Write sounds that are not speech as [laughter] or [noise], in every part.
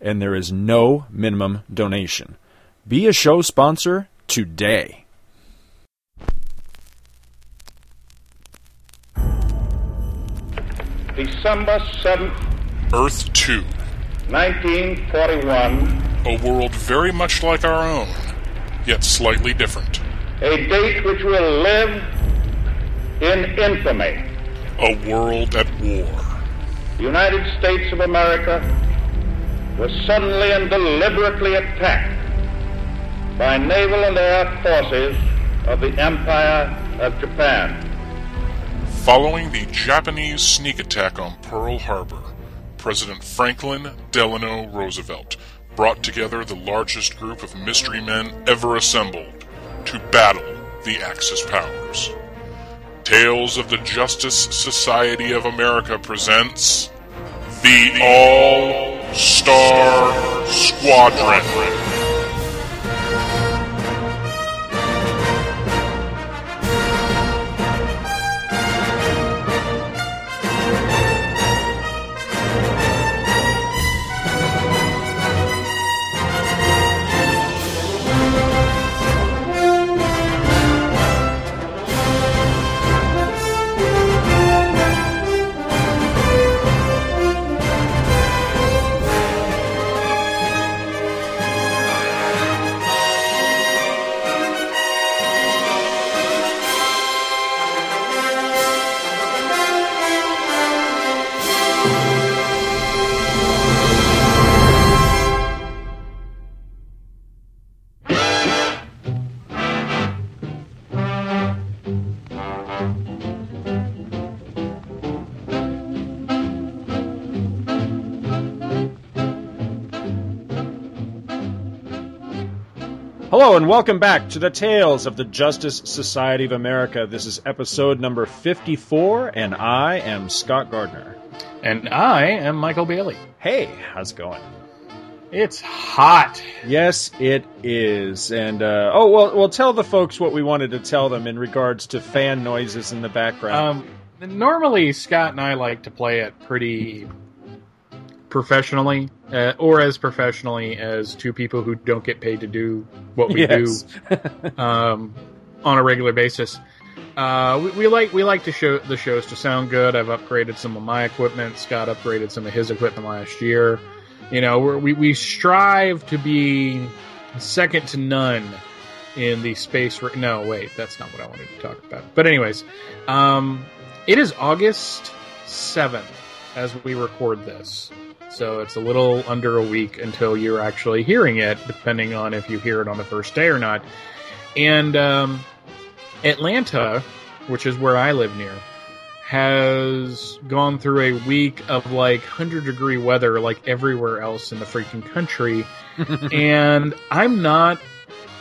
and there is no minimum donation. Be a show sponsor today. December 7th, Earth 2. 1941, A world very much like our own, yet slightly different. a date which will live in infamy. A world at war. United States of America was suddenly and deliberately attacked by naval and air forces of the Empire of Japan. Following the Japanese sneak attack on Pearl Harbor, President Franklin Delano Roosevelt brought together the largest group of mystery men ever assembled to battle the Axis powers. Tales of the Justice Society of America presents the All Star Squadron. Hello and welcome back to the Tales of the Justice Society of America. This is episode number 54, and I am Scott Gardner. And I am Michael Bailey. Hey, how's it going? It's hot. Yes, it is. And, uh, oh, well, well, tell the folks what we wanted to tell them in regards to fan noises in the background. Um, normally, Scott and I like to play it pretty professionally, uh, or as professionally as two people who don't get paid to do what we Yes. do [laughs] um, on a regular basis. Uh, we, we like we like to show the shows to sound good. I've upgraded some of my equipment. Scott upgraded some of his equipment last year. You know, we're, we we strive to be second to none in the space. Ra- no, wait, that's not what I wanted to talk about. But anyways, um, it is August seventh as we record this. So it's a little under a week until you're actually hearing it, depending on if you hear it on the first day or not. And um, Atlanta, which is where I live near, has gone through a week of like 100 degree weather like everywhere else in the freaking country. [laughs] and I'm not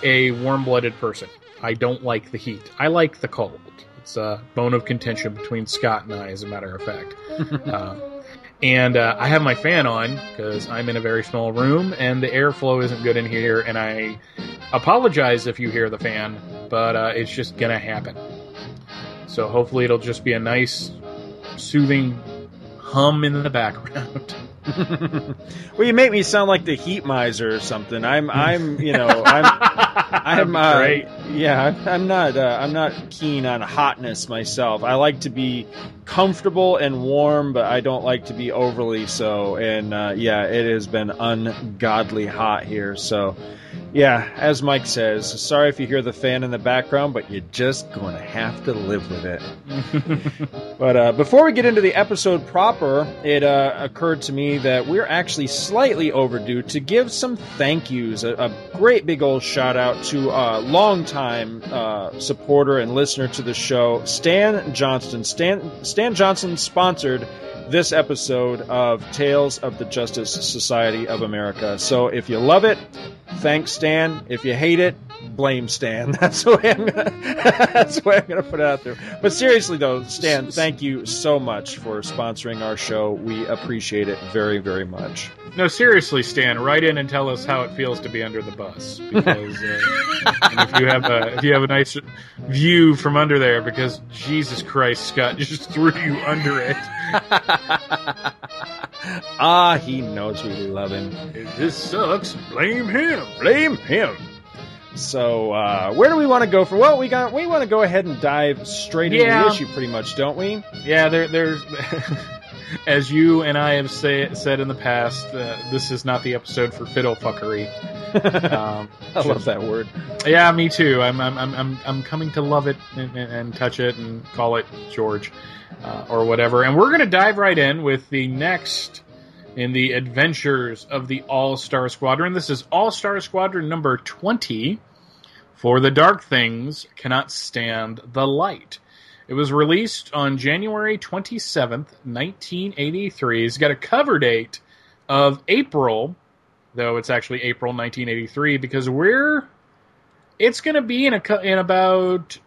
a warm blooded person. I don't like the heat. I like the cold. It's a bone of contention between Scott and I, as a matter of fact. [laughs] uh, and uh, I have my fan on because I'm in a very small room and the airflow isn't good in here. And I apologize if you hear the fan, but uh, it's just gonna happen. So hopefully it'll just be a nice, soothing hum in the background. [laughs] [laughs] well, you make me sound like the heat miser or something. I'm, I'm, you know, I'm, [laughs] I'm, uh, Great. yeah, I'm- I'm not, uh, I'm not keen on hotness myself. I like to be comfortable and warm, but I don't like to be overly so. And uh, yeah, it has been ungodly hot here. So, yeah, as Mike says, sorry if you hear the fan in the background, but you're just going to have to live with it. [laughs] But uh, before we get into the episode proper, it uh, occurred to me that we're actually slightly overdue to give some thank yous. A, a great big old shout out to a longtime uh, supporter and listener to the show, Stan Johnston. Stan, Stan Johnson sponsored this episode of Tales of the Justice Society of America. So if you love it, thanks Stan. If you hate it, blame Stan. [laughs] That's the way I'm gonna, [laughs] that's the way I'm gonna put it out there. But seriously though, Stan, thank you so much for sponsoring our show. We appreciate it very, very much. No, seriously, Stan, write in and tell us how it feels to be under the bus. Because uh, if you have a if you have a nice view from under there, because Jesus Christ, Scott [laughs] just threw you under it. [laughs] ah, he knows we love him. If this sucks. Blame him. Blame him. So, uh, where do we want to go for? Well, we got we want to go ahead and dive straight into Yeah. the issue, pretty much, don't we? Yeah, there, there's. [laughs] As you and I have say, said in the past, uh, this is not the episode for fiddle fuckery. [laughs] Um, I love that word. Yeah, me too. I'm I'm I'm I'm, coming to love it and, and, and touch it and call it George uh, or whatever. And we're gonna dive right in with the next in the adventures of the All Star Squadron. This is All Star Squadron number twenty. For the dark things cannot stand the light. It was released on January 27th, 1983. It's got a cover date of April, though it's actually April 1983 because we're it's going to be in a in about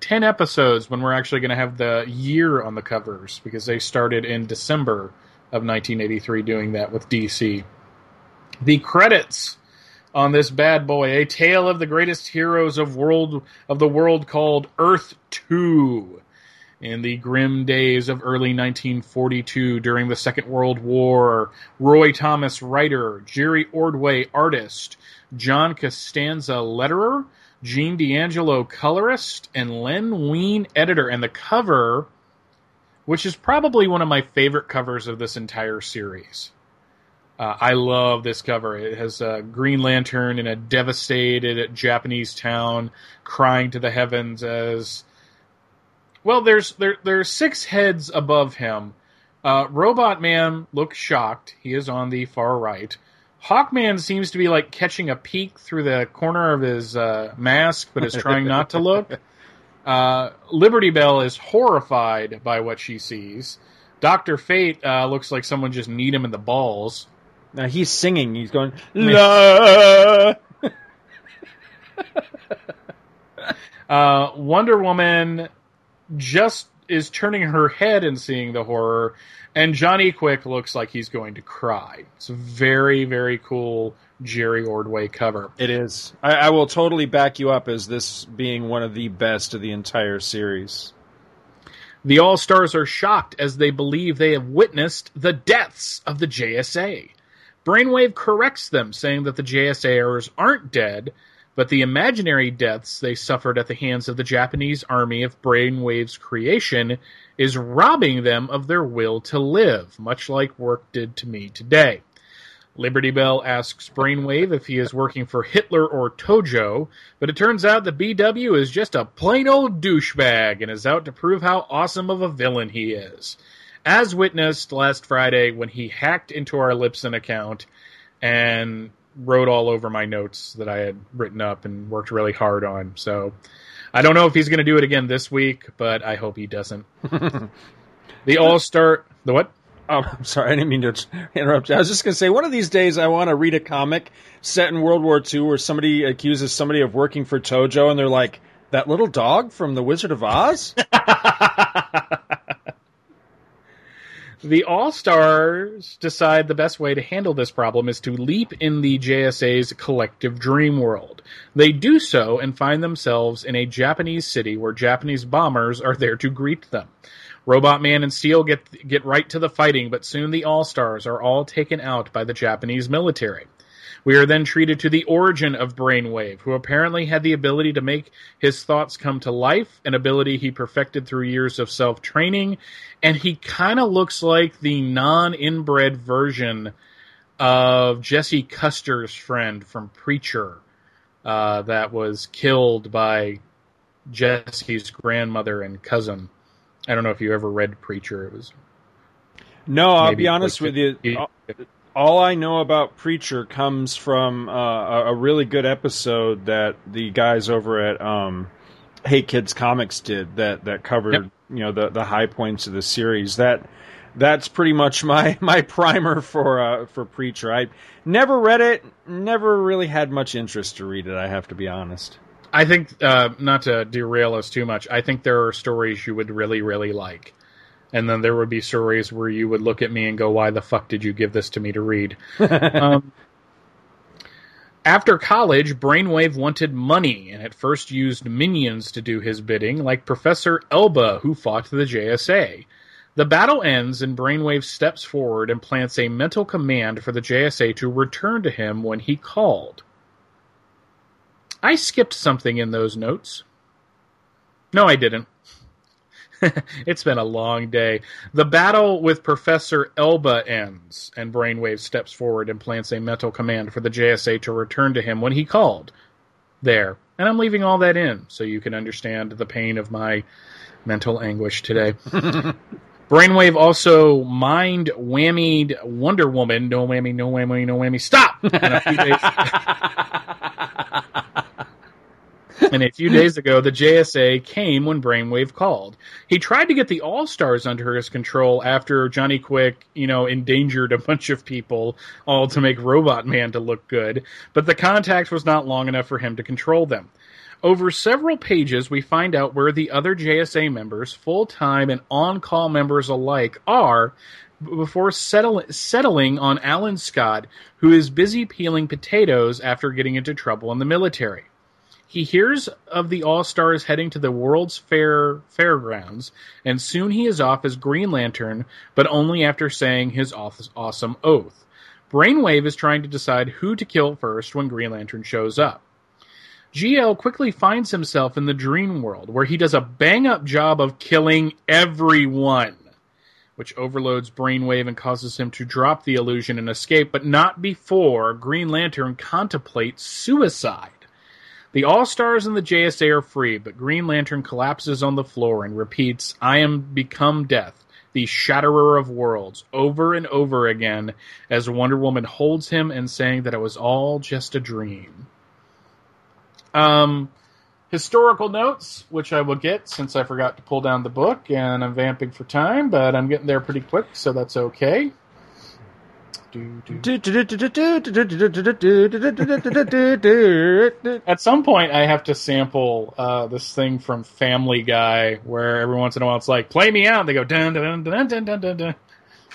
10 episodes when we're actually going to have the year on the covers because they started in December of 1983 doing that with DC. The credits on this bad boy, a tale of the greatest heroes of world of the world called Earth 2. In the grim days of early 1942 during the Second World War, Roy Thomas writer, Jerry Ordway artist, John Costanza letterer, Gene D'Angelo colorist, and Len Wein editor. And the cover, which is probably one of my favorite covers of this entire series. Uh, I love this cover. It has a Green Lantern in a devastated Japanese town crying to the heavens as well. There's there there's six heads above him. Uh, Robot Man looks shocked. He is on the far right. Hawkman seems to be like catching a peek through the corner of his uh, mask, but is trying not to look. [laughs] Uh, Liberty Bell is horrified by what she sees. Doctor Fate uh, looks like someone just kneed him in the balls. Now he's singing. He's going la. [laughs] Uh, Wonder Woman just is turning her head and seeing the horror, and Johnny Quick looks like he's going to cry. It's a very, very cool Jerry Ordway cover. It is. I, I will totally back you up as this being one of the best of the entire series. The All Stars are shocked as they believe they have witnessed the deaths of the JSA. Brainwave corrects them, saying that the JSAers aren't dead, but the imaginary deaths they suffered at the hands of the Japanese army of Brainwave's creation is robbing them of their will to live, much like work did to me today. Liberty Bell asks Brainwave if he is working for Hitler or Tojo, but it turns out that BW is just a plain old douchebag and is out to prove how awesome of a villain he is. As witnessed last Friday when he hacked into our Lipson account and wrote all over my notes that I had written up and worked really hard on. So I don't know if he's going to do it again this week, but I hope he doesn't. [laughs] the All Star, the what? Oh, I'm sorry, I didn't mean to interrupt you. I was just going to say, one of these days I want to read a comic set in World War II where somebody accuses somebody of working for Tojo, and they're like, that little dog from The Wizard of Oz? [laughs] The All Stars decide the best way to handle this problem is to leap in the JSA's collective dream world. They do so and find themselves in a Japanese city where Japanese bombers are there to greet them. Robot Man and Steel get get right to the fighting, but soon the All Stars are all taken out by the Japanese military. We are then treated to the origin of Brainwave, who apparently had the ability to make his thoughts come to life, an ability he perfected through years of self training, and he kind of looks like the non inbred version of Jesse Custer's friend from Preacher uh, that was killed by Jesse's grandmother and cousin. I don't know if you ever read Preacher. It was No, I'll be honest like with you. All- I know about Preacher comes from uh, a, a really good episode that the guys over at um, Hey Kids Comics did that that covered Yep. you know the the high points of the series. That that's pretty much [laughs] my my primer for uh, for Preacher. I never read it, never really had much interest to read it. I have to be honest. I think uh, not to derail us too much. I think there are stories you would really really like, and then there would be stories where you would look at me and go, "Why the fuck did you give this to me to read?" [laughs] um, after college, Brainwave wanted money and at first used minions to do his bidding, like Professor Elba, who fought the JSA. The battle ends and Brainwave steps forward and plants a mental command for the JSA to return to him when he called. I skipped something in those notes. No, I didn't. [laughs] it's been a long day. The battle with Professor Elba ends, and Brainwave steps forward and plants a mental command for the JSA to return to him when he called. There. And I'm leaving all that in so you can understand the pain of my mental anguish today. [laughs] Brainwave also mind whammied Wonder Woman. No whammy, no whammy, no whammy. Stop! [laughs] And a few days. ago, the JSA came when Brainwave called. He tried to get the All Stars under his control after Johnny Quick, you know, endangered a bunch of people, all to make Robot Man to look good, but the contact was not long enough for him to control them. Over several pages, we find out where the other JSA members, full time and on call members alike, are before settle- settling on Alan Scott, who is busy peeling potatoes after getting into trouble in the military. He hears of the All Stars heading to the World's Fair fairgrounds, and soon he is off as Green Lantern, but only after saying his awesome oath. Brainwave is trying to decide who to kill first when Green Lantern shows up. GL quickly finds himself in the dream world, where he does a bang up job of killing everyone, which overloads Brainwave and causes him to drop the illusion and escape, but not before Green Lantern contemplates suicide. The All Stars and the JSA are free, but Green Lantern collapses on the floor and repeats, I am become death, the shatterer of worlds, over and over again as Wonder Woman holds him and saying that it was all just a dream. Um, historical notes, which I will get since I forgot to pull down the book and I'm vamping for time, but I'm getting there pretty quick, so that's okay. [laughs] At some point, I have to sample uh, this thing from Family Guy, where every once in a while it's like, "Play me out." They go dun dun dun dun dun dun dun,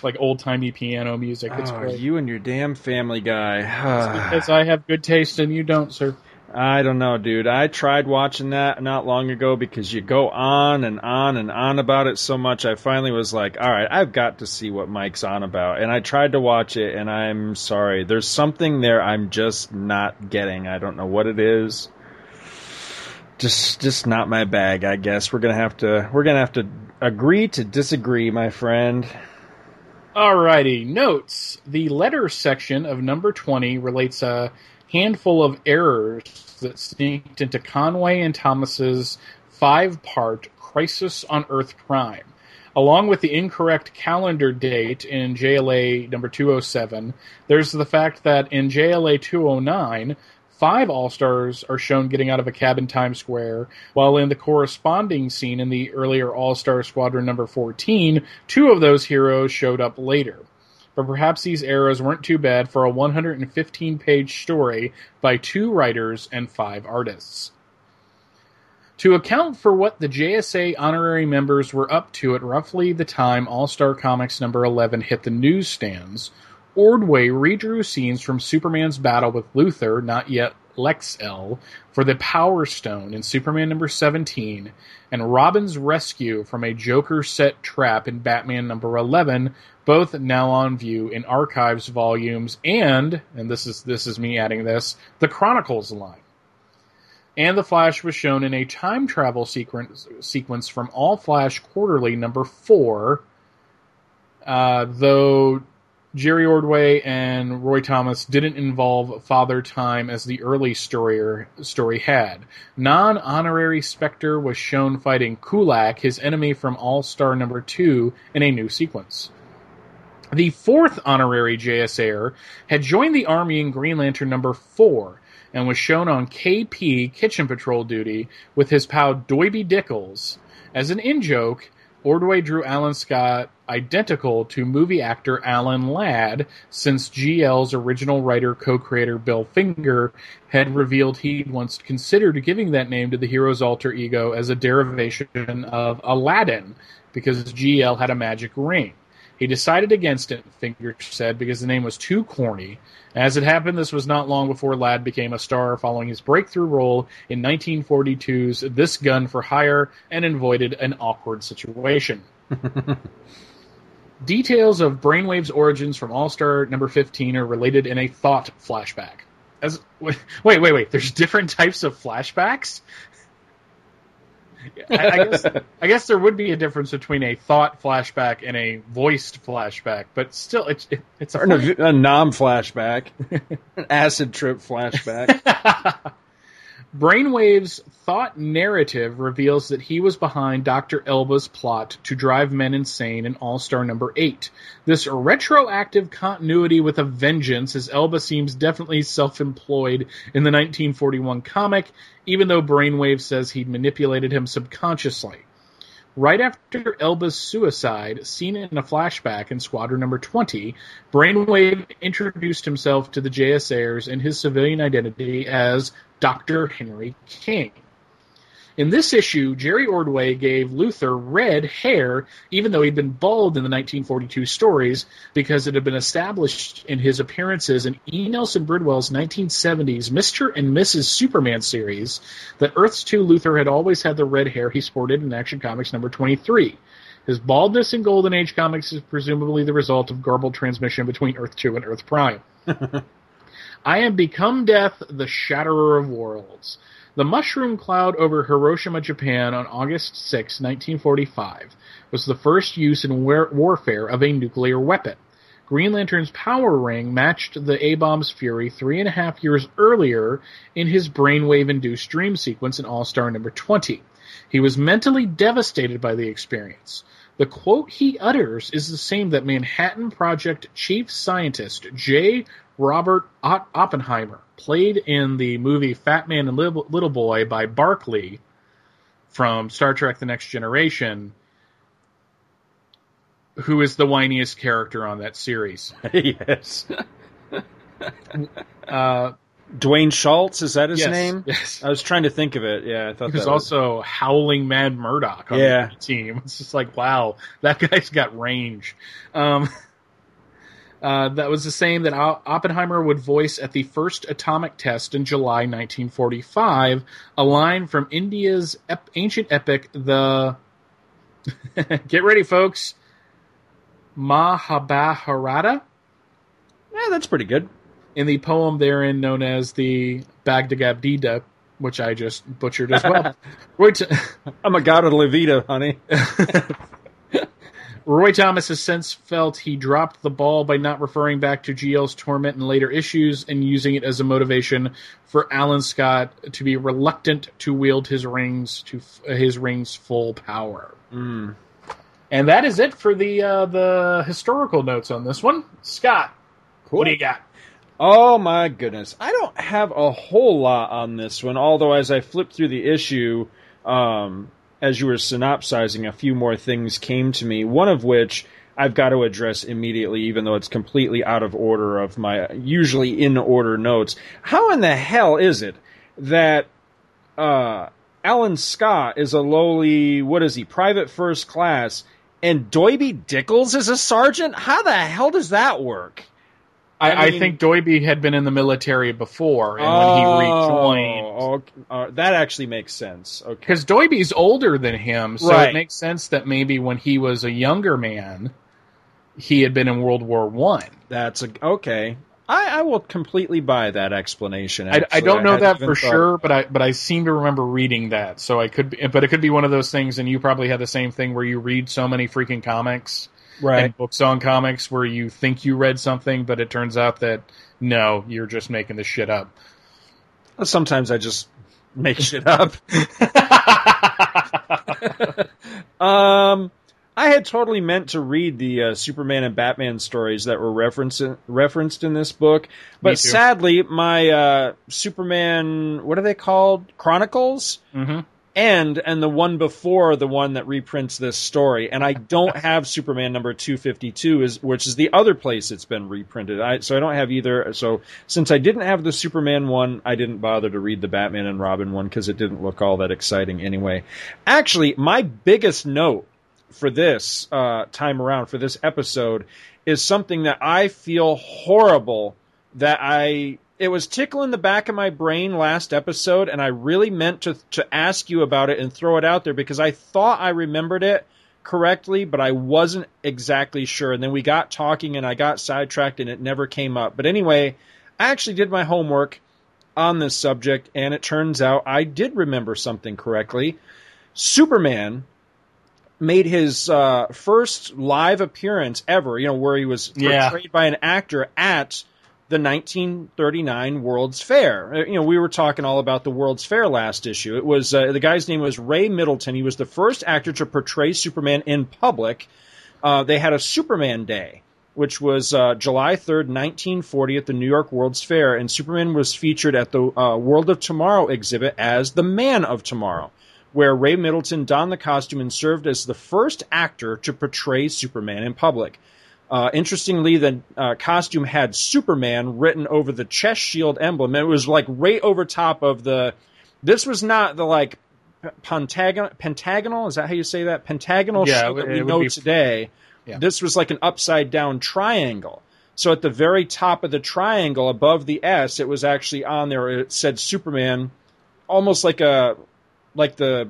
like old timey piano music. It's oh, great. you and your damn Family Guy. [sighs] because I have good taste and you don't, sir. I don't know, dude. I tried watching that not long ago because you go on and on and on about it so much. I finally was like, all right, I've got to see what Mike's on about. And I tried to watch it, and I'm sorry. There's something there I'm just not getting. I don't know what it is. Just, just not my bag. I guess we're gonna have to, we're gonna have to agree to disagree, my friend. Alrighty, notes. The letter section of number 20 relates a handful of errors that sneaked into Conway and Thomas's five part Crisis on Earth Prime. Along with the incorrect calendar date in JLA number 207, there's the fact that in JLA 209, five All Stars are shown getting out of a cab in Times Square, while in the corresponding scene in the earlier All Star Squadron number 14, two of those heroes showed up later but perhaps these errors weren't too bad for a 115 page story by two writers and five artists. To account for what the JSA honorary members were up to at roughly the time All Star Comics number 11 hit the newsstands, Ordway redrew scenes from Superman's battle with Luthor, not yet Lex-El, for the Power Stone in Superman number 17, and Robin's rescue from a Joker set trap in Batman number 11 both now on view in archives volumes and and this is this is me adding this the Chronicles line. And the Flash was shown in a time travel sequence sequence from All Flash Quarterly number four. Uh, though Jerry Ordway and Roy Thomas didn't involve Father Time as the early story story had. Non-honorary Spectre was shown fighting Kulak, his enemy from All Star number two, in a new sequence. The fourth honorary JSAer had joined the Army in Green Lantern number 4 and was shown on KP kitchen patrol duty with his pal Doiby Dickles. As an in joke, Ordway drew Alan Scott identical to movie actor Alan Ladd, since GL's original writer co-creator Bill Finger had revealed he'd once considered giving that name to the hero's alter ego as a derivation of Aladdin, because GL had a magic ring. He decided against it, Finger said, because the name was too corny. As it happened, this was not long before Ladd became a star following his breakthrough role in 1942's This Gun for Hire and avoided an awkward situation. [laughs] Details of Brainwave's origins from All Star number 15 are related in a thought flashback. As [laughs] wait, wait, wait. There's different types of flashbacks. I, I, guess, I guess there would be a difference between a thought flashback and a voiced flashback, but still, it's it, it's a, or a, a nom flashback, [laughs] an acid trip flashback. [laughs] Brainwave's thought narrative reveals that he was behind Dr. Elba's plot to drive men insane in All Star number 8. This retroactive continuity with a vengeance, as Elba seems definitely self employed in the 1941 comic, even though Brainwave says he'd manipulated him subconsciously. Right after Elba's suicide, seen in a flashback in Squadron number 20, Brainwave introduced himself to the JSAers in his civilian identity as Dr. Henry King. In this issue, Jerry Ordway gave Luthor red hair, even though he'd been bald in the 1942 stories, because it had been established in his appearances in E. Nelson Bridwell's 1970s Mr. and Mrs. Superman series that Earth's 2 Luthor had always had the red hair he sported in Action Comics number 23. His baldness in Golden Age comics is presumably the result of garbled transmission between Earth 2 and Earth Prime. [laughs] I am become death, the shatterer of worlds. The mushroom cloud over Hiroshima, Japan on August 6, 1945 was the first use in war- warfare of a nuclear weapon. Green Lantern's power ring matched the A-bomb's fury three and a half years earlier in his brainwave-induced dream sequence in All-Star number 20. He was mentally devastated by the experience. The quote he utters is the same that Manhattan Project chief scientist J. Robert Oppenheimer, played in the movie Fat Man and Little Boy by Barclay from Star Trek The Next Generation, who is the whiniest character on that series. [laughs] yes. [laughs] uh, Dwight Schultz, is that his yes, name? Yes. I was trying to think of it. Yeah, I thought He was also Howling Mad Murdock on Yeah. the team. It's just like, wow, that guy's got range. Um, [laughs] uh, that was the same that Oppenheimer would voice at the first atomic test in July 1945, a line from India's ep- ancient epic, the. [laughs] Get ready, folks. Mahabharata. Yeah, that's pretty good. in the poem therein known as the Bagdagabdida, which I just butchered as well. [laughs] Roy, T- [laughs] I'm a god of Levita, honey. Roy Thomas has since felt he dropped the ball by not referring back to GL's torment in later issues and using it as a motivation for Alan Scott to be reluctant to wield his rings to f- his rings full power. Mm. And that is it for the uh, the historical notes on this one. Scott, what do you got? Oh my goodness. I don't have a whole lot on this one, although as I flipped through the issue, um, as you were synopsizing, a few more things came to me, one of which I've got to address immediately, even though it's completely out of order of my usually in order notes. How in the hell is it that uh, Alan Scott is a lowly, what is he, private first class, and Doiby Dickles is a sergeant? How the hell does that work? I, I I, think Doiby had been in the military before, and when he rejoined, Oh, okay. Uh, that actually makes sense. Okay. because Doiby's older than him, so Right. it makes sense that maybe when he was a younger man, he had been in World War One. That's a okay. I, I will completely buy that explanation. I, I don't know that for thought- sure, but I but I seem to remember reading that. So I could, be, but it could be one of those things, and you probably had the same thing where you read so many freaking comics Right. and books on comics where you think you read something, but it turns out that no, you're just making this shit up. Sometimes I just make shit up. [laughs] [laughs] um, I had totally meant to read the uh, Superman and Batman stories that were referenced referenced in this book, but sadly, my uh, Superman what are they called Chronicles hmm End and the one before the one that reprints this story. And I don't have Superman number 252, is, which is the other place it's been reprinted. I, so I don't have either. So since I didn't have the Superman one, I didn't bother to read the Batman and Robin one because it didn't look all that exciting anyway. Actually, my biggest note for this uh, time around, for this episode, is something that I feel horrible that I it was tickling the back of my brain last episode, and I really meant to to ask you about it and throw it out there because I thought I remembered it correctly, but I wasn't exactly sure. And then we got talking, and I got sidetracked, and it never came up. But anyway, I actually did my homework on this subject, and it turns out I did remember something correctly. Superman made his uh, first live appearance ever, you know, where he was Yeah. portrayed by an actor at the 1939 World's Fair. Uh, You know, we were talking all about the World's Fair last issue. It was uh, the guy's name was Ray Middleton. He was the first actor to portray Superman in public. Uh, they had a Superman Day, which was uh, July 3rd, 1940, at the New York World's Fair, and Superman was featured at the uh, World of Tomorrow exhibit as the Man of Tomorrow, where Ray Middleton donned the costume and served as the first actor to portray Superman in public. Uh, interestingly, the uh, costume had Superman written over the chest shield emblem. It was like right over top of the. This was not the like pentagonal. Pentagonal is that how you say that? Pentagonal Yeah, shield it that we know be- today. Yeah. This was like an upside down triangle. So at the very top of the triangle, above the S, it was actually on there. It said Superman, almost like a like the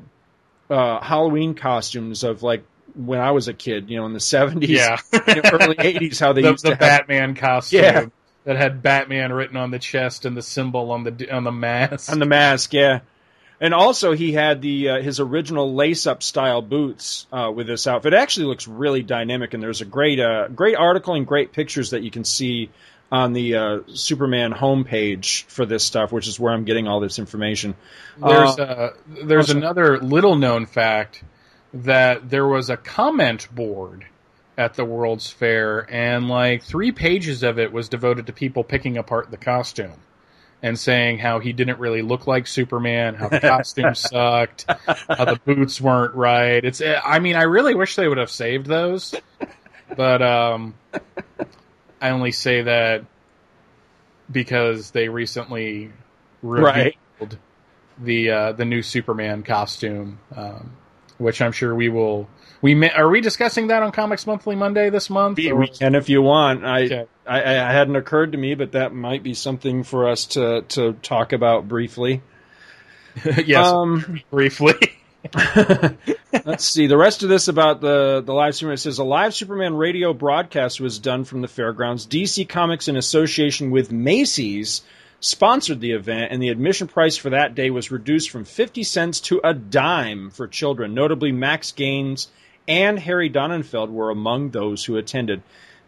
uh, Halloween costumes of like when I was a kid, you know, in the seventies, Yeah. [laughs] early eighties, how they the, used the to have Batman costume Yeah. that had Batman written on the chest and the symbol on the on the mask. on the mask, yeah. And also, he had the uh, his original lace-up style boots uh, with this outfit. It actually looks really dynamic, and there's a great uh, great article and great pictures that you can see on the uh, Superman homepage for this stuff, which is where I'm getting all this information. There's Uh, uh, there's another little known fact that there was a comment board at the World's Fair, and like three pages of it was devoted to people picking apart the costume and saying how he didn't really look like Superman, how the [laughs] costume sucked, how the boots weren't right. It's I mean I really wish they would have saved those, but um, I only say that because they recently revealed Right. the uh, the new Superman costume, um, which I'm sure we will. We may, are we discussing that on Comics Monthly Monday this month? We, we can if you want. I, Okay. I, I hadn't occurred to me, but that might be something for us to to talk about briefly. [laughs] yes, Um, briefly. [laughs] Let's see. The rest of this about the, the live Superman it says a live Superman radio broadcast was done from the fairgrounds. DC Comics, in association with Macy's, sponsored the event, and the admission price for that day was reduced from 50 cents to a dime for children. Notably, Max Gaines and Harry Donenfeld were among those who attended.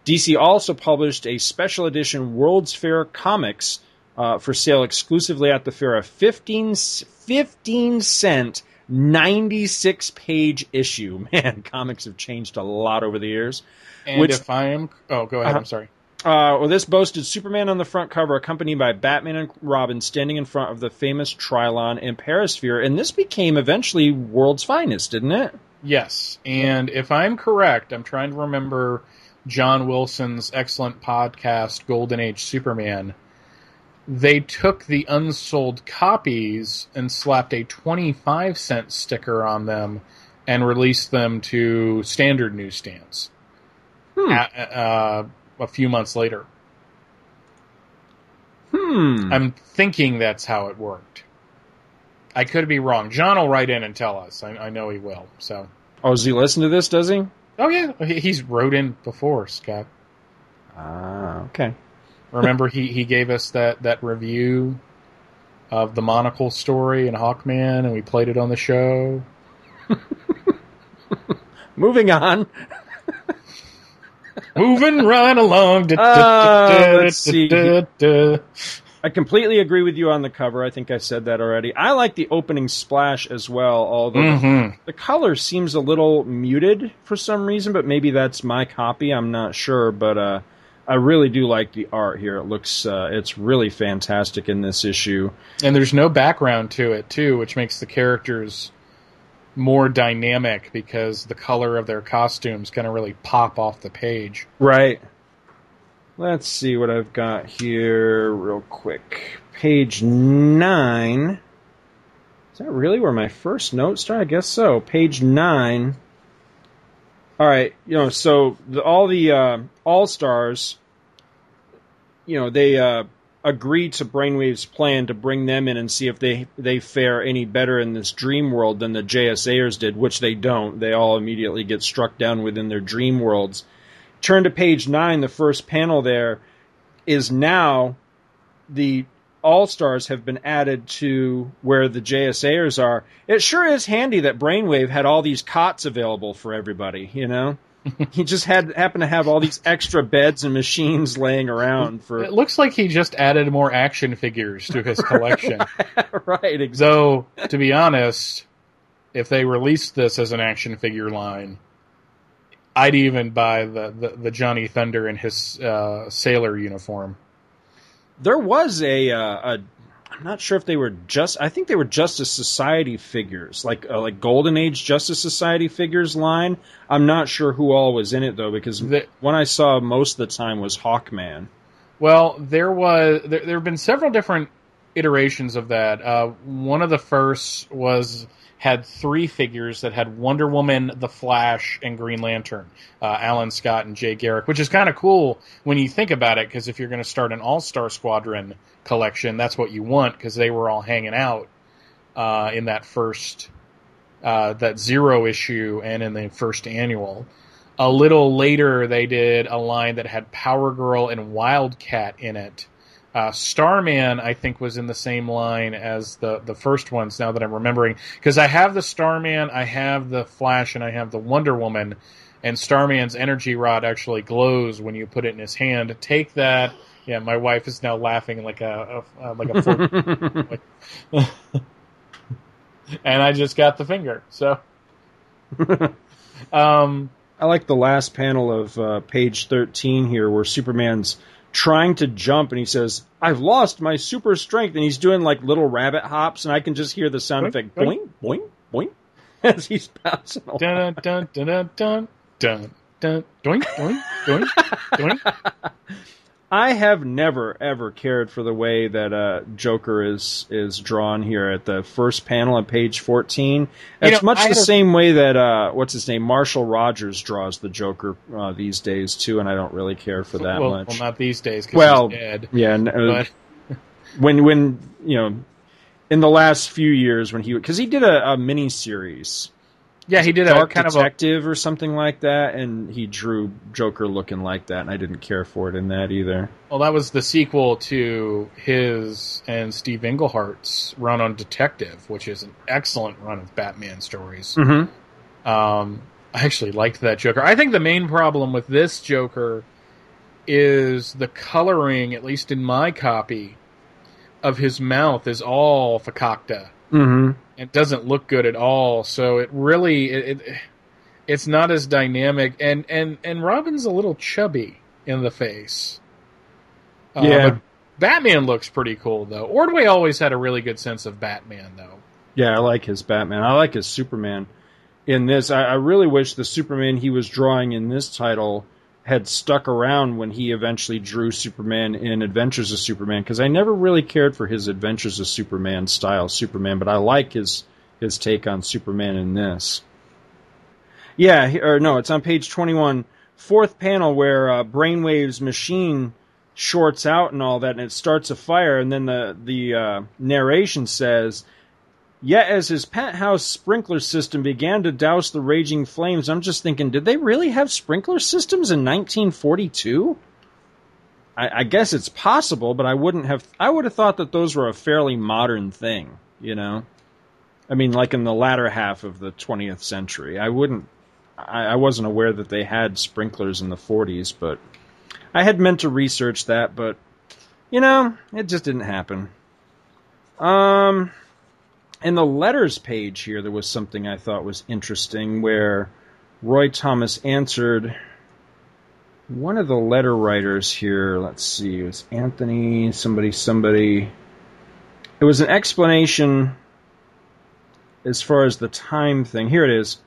DC also published a special edition World's Fair comics uh, for sale exclusively at the fair, a 15, 15 cent 96 page issue. [laughs] Man, comics have changed a lot over the years. and which- if I am, oh, go ahead. Uh-huh. I'm sorry. Uh, well, this boasted Superman on the front cover, accompanied by Batman and Robin standing in front of the famous Trilon and Perisphere, and this became eventually World's Finest, didn't it? Yes, and if I'm correct, I'm trying to remember John Wilson's excellent podcast, Golden Age Superman. They took the unsold copies and slapped a 25 cent sticker on them and released them to standard newsstands Hmm. uh, a few months later. Hmm. I'm thinking that's how it worked. I could be wrong. John will write in and tell us. I, I know he will. So, Oh, does he listen to this, does he? oh yeah, he's wrote in before, Scott. Ah, okay. Remember he, he gave us that, that review of the monocle story in Hawkman, and we played it on the show. [laughs] Moving on. Moving right along. Uh, let's see. I completely agree with you on the cover. I think I said that already. I like the opening splash as well, although Mhm. the color seems a little muted for some reason, but maybe that's my copy. I'm not sure, but uh, I really do like the art here. It looks, uh, it's really fantastic in this issue. And there's no background to it too, which makes the characters more dynamic because the color of their costumes kind of really pop off the page. Right. Let's see what I've got here real quick. Page 9. Is that really where my first notes start? I guess so. Page 9. All right, you know, so the, all the uh, All Stars, you know, they uh, agreed to Brainwave's plan to bring them in and see if they they fare any better in this dream world than the JSAers did, which they don't. They all immediately get struck down within their dream worlds. Turn to page nine. The first panel there is now the all Stars have been added to where the JSAers are. It sure is handy that Brainwave had all these cots available for everybody, you know? [laughs] he just had happened to have all these extra beds and machines laying around for It looks like he just added more action figures to his collection. [laughs] right, exactly. Though, to be honest, if they released this as an action figure line, I'd even buy the, the, the Johnny Thunder in his uh, sailor uniform. There was a, uh, a I'm not sure if they were just. I think they were Justice Society figures, like uh, like Golden Age Justice Society figures line. I'm not sure who all was in it though, because The- one I saw most of the time was Hawkman. Well, there was there, there have been several different iterations of that. Uh, one of the first was had three figures that had Wonder Woman, the Flash, and Green Lantern. Uh, Alan Scott and Jay Garrick, which is kind of cool when you think about it, because if you're going to start an All Star Squadron collection, that's what you want, because they were all hanging out uh, in that first uh, that zero issue and in the first annual. A little later, they did a line that had Power Girl and Wildcat in it. Uh, Starman, I think, was in the same line as the, the first ones. Now that I'm remembering, because I have the Starman, I have the Flash, and I have the Wonder Woman. And Starman's energy rod actually glows when you put it in his hand. Take that. Yeah, my wife is now laughing like a, a uh, like a fork. [laughs] and I just got the finger. So, [laughs] um, I like the last panel of uh, page 13 here where Superman's trying to jump and he says, I've lost my super strength. And he's doing like little rabbit hops, and I can just hear the sound Boink, effect boing, boing, boing [laughs] as he's bouncing along. dun dun dun dun dun dun dun doink doink doink doink. [laughs] I have never ever cared for the way that uh, Joker is is drawn here at the first panel on page fourteen. It's know, much I the same way that uh, what's his name, Marshall Rogers draws the Joker uh, these days too, and I don't really care for that well, much. well, not these days Well, he's dead. yeah, uh, But [laughs] when when you know in the last few years when he because he did a, a mini series yeah, he did a Dark kind of a Detective or something like that, and he drew Joker looking like that, and I didn't care for it in that either. well, that was the sequel to his and Steve Englehart's run on Detective, which is an excellent run of Batman stories. Mm-hmm. Um, I actually liked that Joker. I think the main problem with this Joker is the coloring, at least in my copy, of his mouth is all fakakta. Mm-hmm. It doesn't look good at all. So it really it, it it's not as dynamic. And and and Robin's a little chubby in the face. Uh, Yeah. but Batman looks pretty cool though. Ordway always had a really good sense of Batman though. Yeah, I like his Batman. I like his Superman. In this, I, I really wish the Superman he was drawing in this title had stuck around when he eventually drew Superman in Adventures of Superman, because I never really cared for his Adventures of Superman style Superman, but I like his his take on Superman in this. Yeah, or no, it's on page twenty-one, fourth panel where uh, Brainwave's machine shorts out and all that, and it starts a fire, and then the the uh, narration says. Yet, as his penthouse sprinkler system began to douse the raging flames, I'm just thinking, did they really have sprinkler systems in 1942? I, I guess it's possible, but I wouldn't have. I would have thought that those were a fairly modern thing, you know. I mean, like in the latter half of the 20th century. I wouldn't. I, I wasn't aware that they had sprinklers in the 40s, but I had meant to research that, but you know, it just didn't happen. Um in the letters page here, there was something I thought was interesting where Roy Thomas answered one of the letter writers here. Let's see, it was Anthony, somebody, somebody. It was an explanation as far as the time thing. Here it is.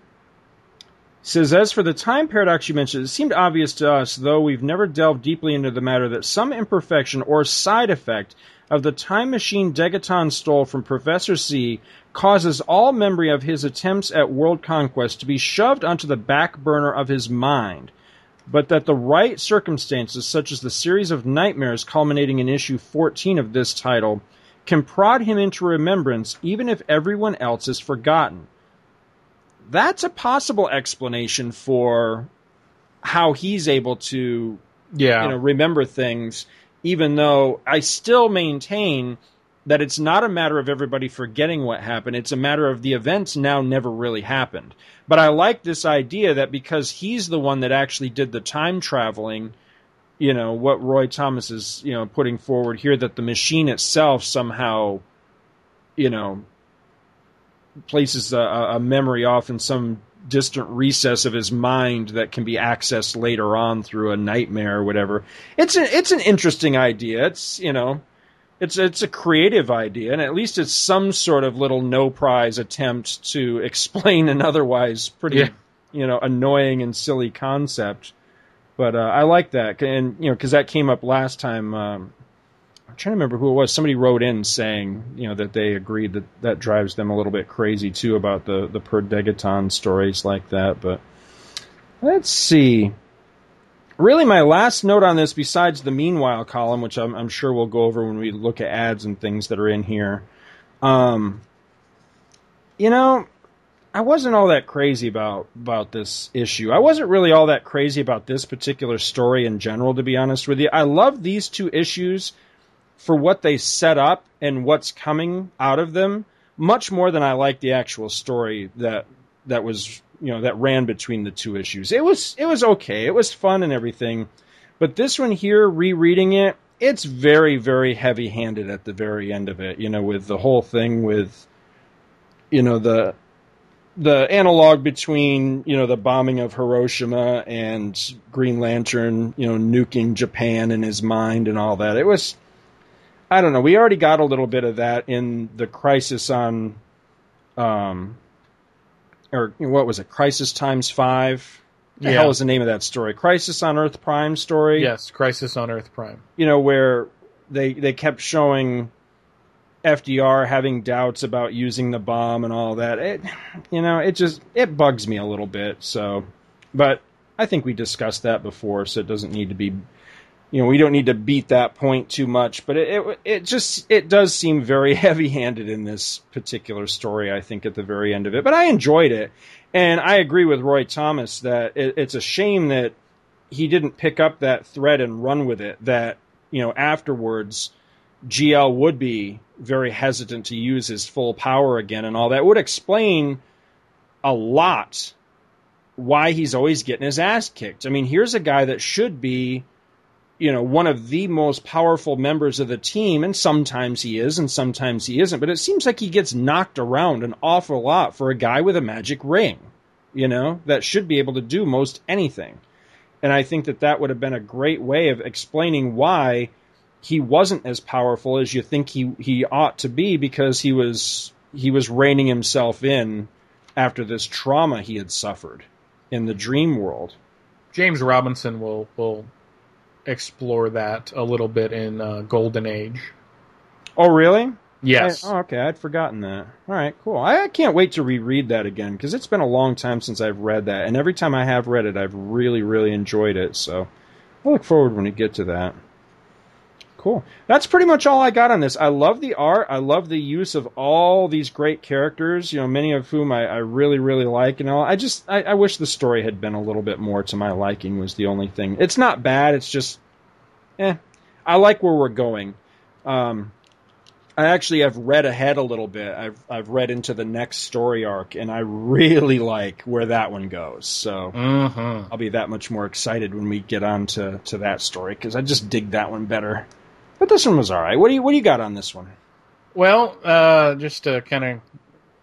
Says, as for the time paradox you mentioned, it seemed obvious to us, though we've never delved deeply into the matter, that some imperfection or side effect of the time machine Degaton stole from Professor Zee causes all memory of his attempts at world conquest to be shoved onto the back burner of his mind, but that the right circumstances, such as the series of nightmares culminating in issue 14 of this title, can prod him into remembrance even if everyone else is forgotten. That's a possible explanation for how he's able to Yeah. you know remember things even though I still maintain that it's not a matter of everybody forgetting what happened. It's a matter of the events now never really happened. But I like this idea that because he's the one that actually did the time traveling you know what Roy Thomas is you know putting forward here that the machine itself somehow you know places a, a memory off in some distant recess of his mind that can be accessed later on through a nightmare or whatever. It's an it's an interesting idea. It's you know, it's it's a creative idea, and at least it's some sort of little no prize attempt to [laughs] explain an otherwise pretty Yeah. you know annoying and silly concept. But uh, I like that, and you know, because that came up last time. Um, I'm trying to remember who it was. Somebody wrote in saying, you know, that they agreed that that drives them a little bit crazy too about the the per degaton stories like that. But let's see. Really, my last note on this, besides the meanwhile column, which I'm, I'm sure we'll go over when we look at ads and things that are in here. Um, you know, I wasn't all that crazy about about this issue. I wasn't really all that crazy about this particular story in general, to be honest with you. I love these two issues for what they set up and what's coming out of them much more than I like the actual story that that was you know that ran between the two issues. It was it was okay. It was fun and everything. But this one here rereading it, it's very very heavy-handed at the very end of it, you know, with the whole thing with you know the the analog between you know the bombing of Hiroshima and Green Lantern, you know, nuking Japan in his mind and all that. It was I don't know. We already got a little bit of that in the Crisis on, um, or what was it? Crisis times five. The Yeah. hell is the name of that story? Crisis on Earth Prime story. Yes, Crisis on Earth Prime. You know where they they kept showing FDR having doubts about using the bomb and all that. It, you know, it just it bugs me a little bit. So, but I think we discussed that before, so it doesn't need to be you know, we don't need to beat that point too much, but it it, it just it does seem very [laughs] heavy-handed in this particular story. I think at the very end of it, but I enjoyed it, and I agree with Roy Thomas that it, it's a shame that he didn't pick up that thread and run with it. That you know afterwards, GL would be very hesitant to use his full power again, and all that would explain a lot why he's always getting his ass kicked. I mean, here's a guy that should be you know, one of the most powerful members of the team, and sometimes he is and sometimes he isn't, but it seems like he gets knocked around an awful lot for a guy with a magic ring, you know, that should be able to do most anything. And I think that that would have been a great way of explaining why he wasn't as powerful as you think he, he ought to be because he was he was reining himself in after this trauma he had suffered in the dream world. James Robinson will will explore that a little bit in uh, Golden Age. Oh, really? Yes. I- oh, okay. I'd forgotten that. All right, cool. I, I can't wait to reread that again because it's been a long time since I've read that, and every time I have read it, I've really, really enjoyed it. So I look forward when we get to that. Cool. That's pretty much all I got on this. I love the art. I love the use of all these great characters. You know, many of whom I, I really, really like. And all. I just, I, I wish the story had been a little bit more to my liking. Was the only thing. It's not bad. It's just, eh. I like where we're going. Um, I actually have read ahead a little bit. I've I've read into the next story arc, and I really like where that one goes. So Mm-hmm. I'll be that much more excited when we get on to, to that story because I just dig that one better. But this one was all right. What do you what do you got on this one? Well, uh, just to kind of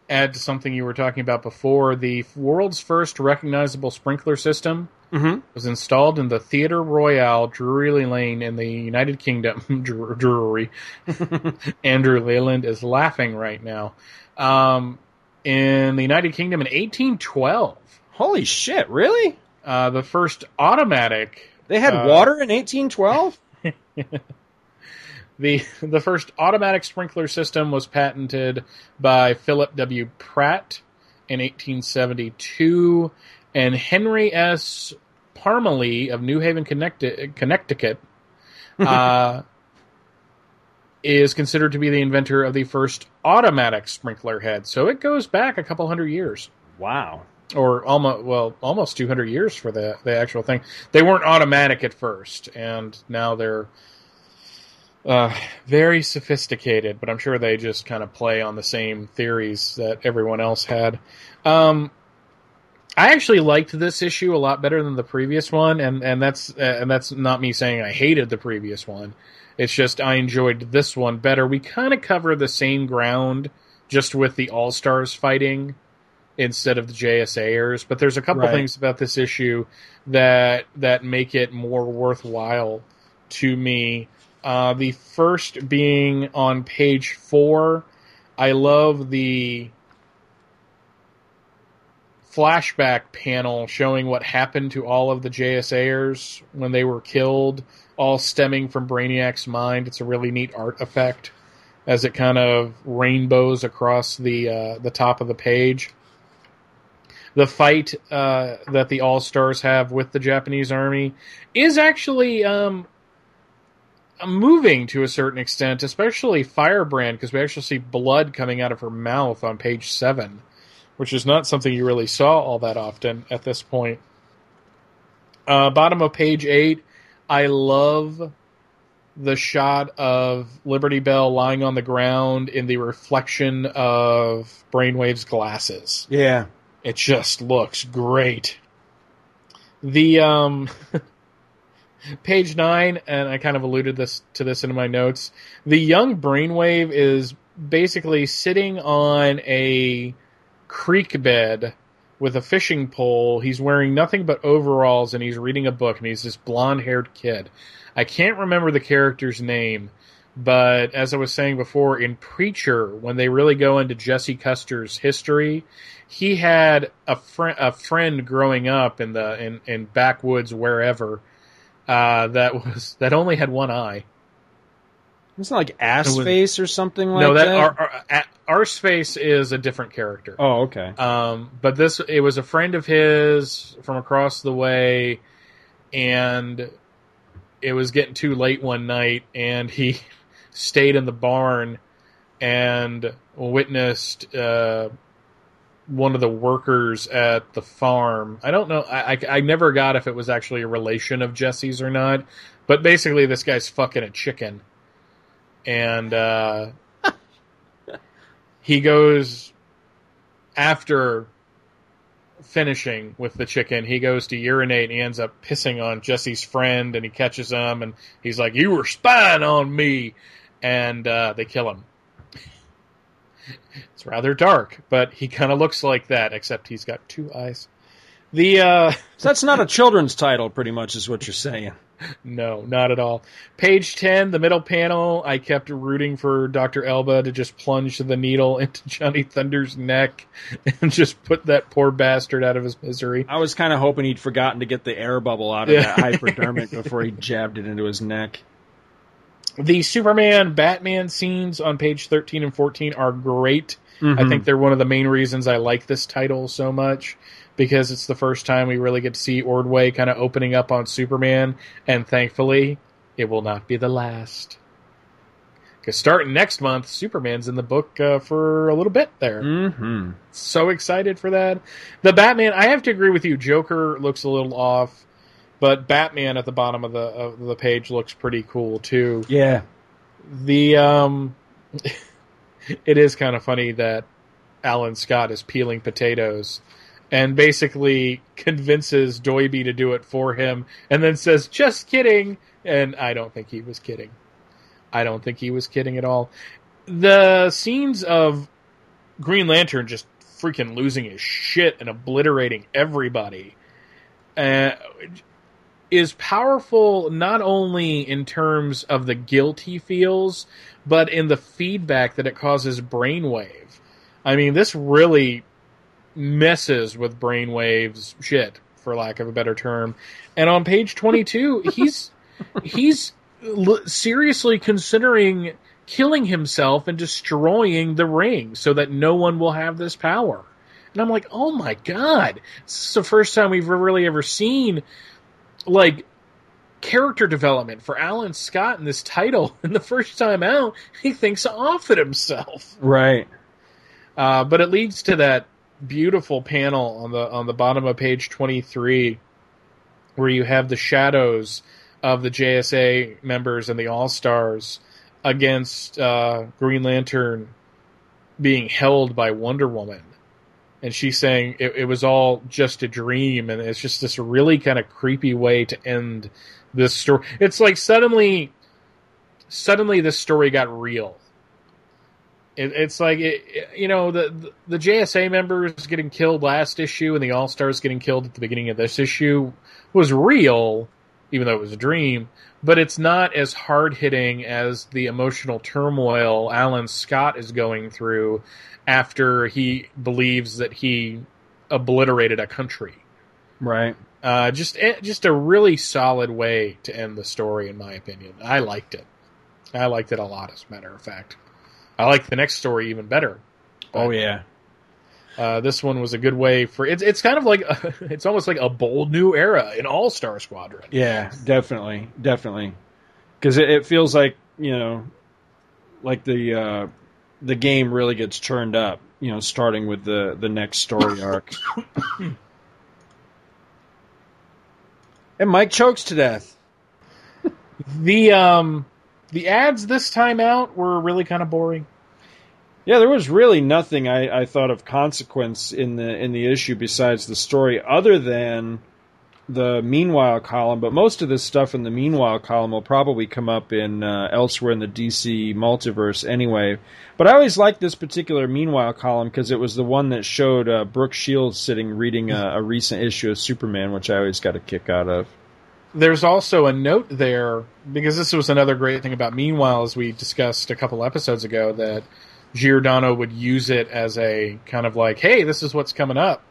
add to something you were talking about before, the world's first recognizable sprinkler system Mm-hmm. was installed in the Theatre Royal, Drury Lane, in the United Kingdom. [laughs] Drury. [laughs] Andrew Leyland is laughing right now. Um, in the United Kingdom in 1812. Holy shit! Really? Uh, the first automatic. They had Uh, water in 1812. [laughs] The the first automatic sprinkler system was patented by Philip W. Pratt in 1872, and Henry S. Parmelee of New Haven, Connecticut, [laughs] uh, is considered to be the inventor of the first automatic sprinkler head. So it goes back a couple hundred years wow. or almost well almost 200 years for the the actual thing they weren't automatic at first and now they're uh, very sophisticated but i'm sure they just kind of play on the same theories that everyone else had um, I actually liked this issue a lot better than the previous one, and and that's uh, and that's not me saying I hated the previous one. It's just I enjoyed this one better. We kind of cover the same ground, just with the All Stars fighting instead of the JSAers. But there's a couple Right. things about this issue that that make it more worthwhile to me. Uh, the first being on page four. I love the flashback panel showing what happened to all of the JSAers when they were killed, all stemming from Brainiac's mind. It's a really neat art effect as it kind of rainbows across the uh, the top of the page. The fight uh, that the All Stars have with the Japanese army is actually um, moving to a certain extent, especially Firebrand, because we actually see blood coming out of her mouth on page seven which is not something you really saw all that often at this point. Uh, bottom of page eight, I love the shot of Liberty Bell lying on the ground in the reflection of Brainwave's glasses. Yeah. It just looks great. The um, [laughs] page nine, and I kind of alluded this to this in my notes. The young Brainwave is basically sitting on a creek bed with a fishing pole. He's wearing nothing but overalls and he's reading a book and he's this blonde haired kid. I can't remember the character's name, but as I was saying before, in Preacher, when they really go into Jesse Custer's history, he had a friend a friend growing up in the in, in backwoods wherever uh, that was that only had one eye. It's not like ass was- face or something like no, that, that. Our, our, Arseface is a different character. oh, okay. Um, but this it was a friend of his from across the way, and it was getting too late one night, and he [laughs] stayed in the barn and witnessed uh, one of the workers at the farm. I don't know. I, I I never got if it was actually a relation of Jesse's or not, but basically this guy's fucking a chicken, and. Uh, [laughs] he goes after finishing with the chicken, he goes to urinate and he ends up pissing on Jesse's friend and he catches him and he's like, You were spying on me and uh, they kill him. It's rather dark, but he kinda looks like that, except he's got two eyes. The uh [laughs] So that's not a children's title, pretty much, is what you're saying. No, not at all. Page 10, the middle panel, I kept rooting for Dr. Elba to just plunge the needle [laughs] into Johnny Thunder's neck and just put that poor bastard out of his misery. I was kind of hoping he'd forgotten to get the air bubble out of Yeah. that [laughs] hypodermic before he jabbed it into his neck. The Superman Batman scenes on page 13 and 14 are great. I Mhm. think they're one of the main reasons I like this title so much because it's the first time we really get to see Ordway kind of opening up on Superman, and thankfully, it will not be the last. Because starting next month, Superman's in the book uh, for a little bit there. Mm-hmm. So excited for that. The Batman, I have to agree with you. Joker looks a little off, but Batman at the bottom of the of the page looks pretty cool too Yeah. the um [laughs] it is kind of funny that Alan Scott is peeling potatoes and basically convinces Doiby to do it for him and then says just kidding and I don't think he was kidding. I don't think he was kidding at all. The scenes of Green Lantern just freaking losing his shit and obliterating everybody uh, is powerful not only in terms of the guilt he feels, but in the feedback that it causes Brainwave. I mean, this really messes with brainwaves shit, for lack of a better term. And on page 22, [laughs] he's he's l- seriously considering killing himself and destroying the ring so that no one will have this power. And I'm like, oh my god, this is the first time we've really ever seen like character development for Alan Scott in this title. [laughs] And the first time out, he thinks off at himself. Right. Uh, but it leads to that beautiful panel on the on the bottom of page 23 where you have the shadows of the JSA members and the All Stars against uh, Green Lantern being held by Wonder Woman. And she's saying it, it was all just a dream, and it's just this really kind of creepy way to end this story. It's like suddenly, suddenly this story got real. It, it's like it, you know the, the the JSA members getting killed last issue and the All Stars getting killed at the beginning of this issue was real, even though it was a dream. But it's not as hard hitting as the emotional turmoil Alan Scott is going through after he believes that he obliterated a country. Right. Uh, just eh, just a really solid way to end the story, in my opinion. I liked it. I liked it a lot, as a matter of fact. I like the next story even better. Oh yeah. Uh, this one was a good way for it's. It's kind of like [laughs] it's almost like a bold new era in All Star Squadron. Yeah, definitely, definitely. Because it, it feels like you know, like the uh, the game really gets turned up. You know, starting with the the next story arc. [coughs] and Mike chokes to death. The um the ads this time out were really kind of boring. Yeah, there was really nothing I, I thought of consequence in the in the issue besides the story, other than the meanwhile column. But most of this stuff in the meanwhile column will probably come up in uh, elsewhere in the DC multiverse anyway. But I always liked this particular meanwhile column because it was the one that showed uh, Brooke Shields sitting reading a, a recent issue of Superman, which I always got a kick out of. There's also a note there because this was another great thing about Meanwhile, as we discussed a couple episodes ago, that Giordano would use it as a kind of like, "Hey, this is what's coming up,"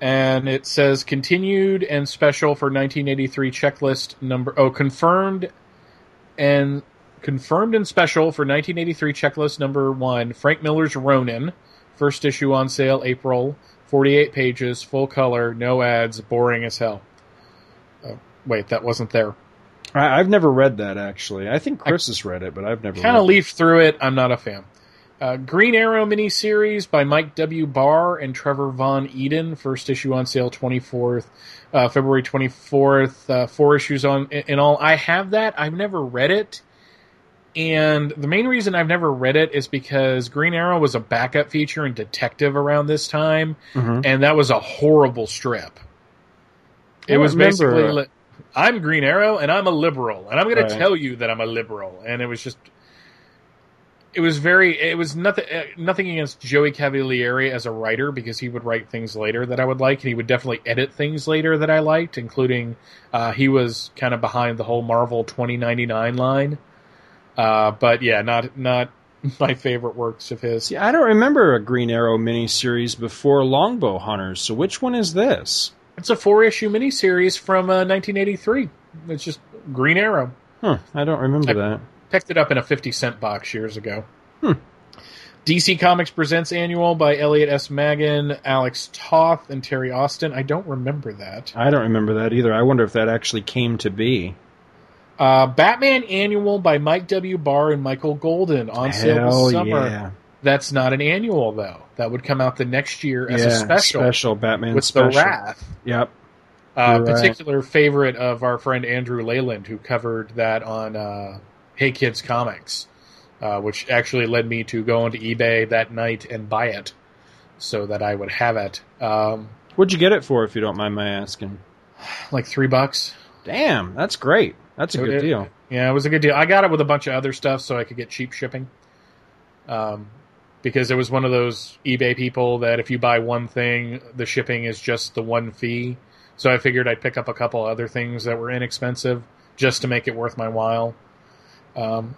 and it says continued and special for 1983 checklist number. Oh, confirmed and confirmed and special for 1983 checklist number one. Frank Miller's Ronin, first issue on sale April, 48 pages, full color, no ads, boring as hell. Oh, wait, that wasn't there. I, I've never read that actually. I think Chris has read it, but I've never. Kind of leafed through it. I'm not a fan. Uh, Green Arrow miniseries by Mike W. Barr and Trevor Von Eeden. First issue on sale 24th, uh, February 24th. Uh, four issues on in all. I have that. I've never read it. And the main reason I've never read it is because Green Arrow was a backup feature in Detective around this time, Mhm. and that was a horrible strip. It I was remember- basically, li- I'm Green Arrow, and I'm a liberal, and I'm going Right. to tell you that I'm a liberal, and it was just, it was very, it was nothing, uh, nothing against Joey Cavalieri as a writer because he would write things later that I would like, and he would definitely edit things later that I liked, including, uh, he was kind of behind the whole Marvel 2099 line. Uh, but yeah, not not [laughs] my favorite works of his. See, I don't remember a Green Arrow miniseries before Longbow Hunters. So which one is this? It's a four issue miniseries from uh, 1983. It's just Green Arrow. Huh, I don't remember I- that. Picked it up in a 50 cent box years ago. Hmm. DC Comics Presents Annual by Elliot S. Maggin, Alex Toth, and Terry Austin. I don't remember that. I don't remember that either. I wonder if that actually came to be. Uh, Batman Annual by Mike W. Barr and Michael Golden on sale Hell this summer. yeah. That's not an annual, though. That would come out the next year as yeah, a special, special Batman with special. The Wrath. Yep. Uh, right. particular favorite of our friend Andrew Leyland, who covered that on uh, Hey Kids Comics, uh, which actually led me to go onto eBay that night and buy it so that I would have it. Um, What'd you get it for, if you don't mind my asking? like three bucks. Damn, that's great. That's a good it- deal. Yeah, it was a good deal. I got it with a bunch of other stuff so I could get cheap shipping. Um, because it was one of those eBay people that if you buy one thing, the shipping is just the one fee. So I figured I'd pick up a couple other things that were inexpensive just to make it worth my while. Um,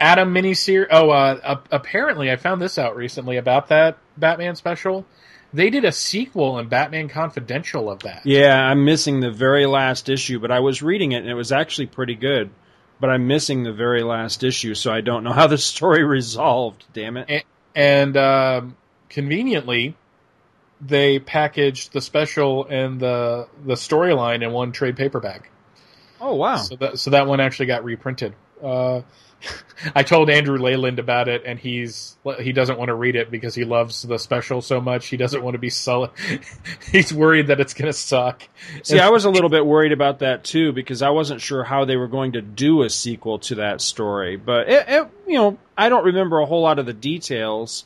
Atom miniseries. Oh, uh, apparently, I found this out recently about that Batman special. They did a sequel in Batman Confidential of that. Yeah, I'm missing the very last issue, but I was reading it and it was actually pretty good. But I'm missing the very last issue, so I don't know how the [laughs] story resolved. Damn it! And, and um, conveniently, they packaged the special and the the storyline in one trade paperback. Oh wow! So that so that one actually got reprinted. Uh, [laughs] I told Andrew Leyland about it, and he's he doesn't want to read it because he loves the special so much. He doesn't want to be sullen. [laughs] he's worried that it's going to suck. See, I was a little bit worried about that too because I wasn't sure how they were going to do a sequel to that story. But it, it you know, I don't remember a whole lot of the details.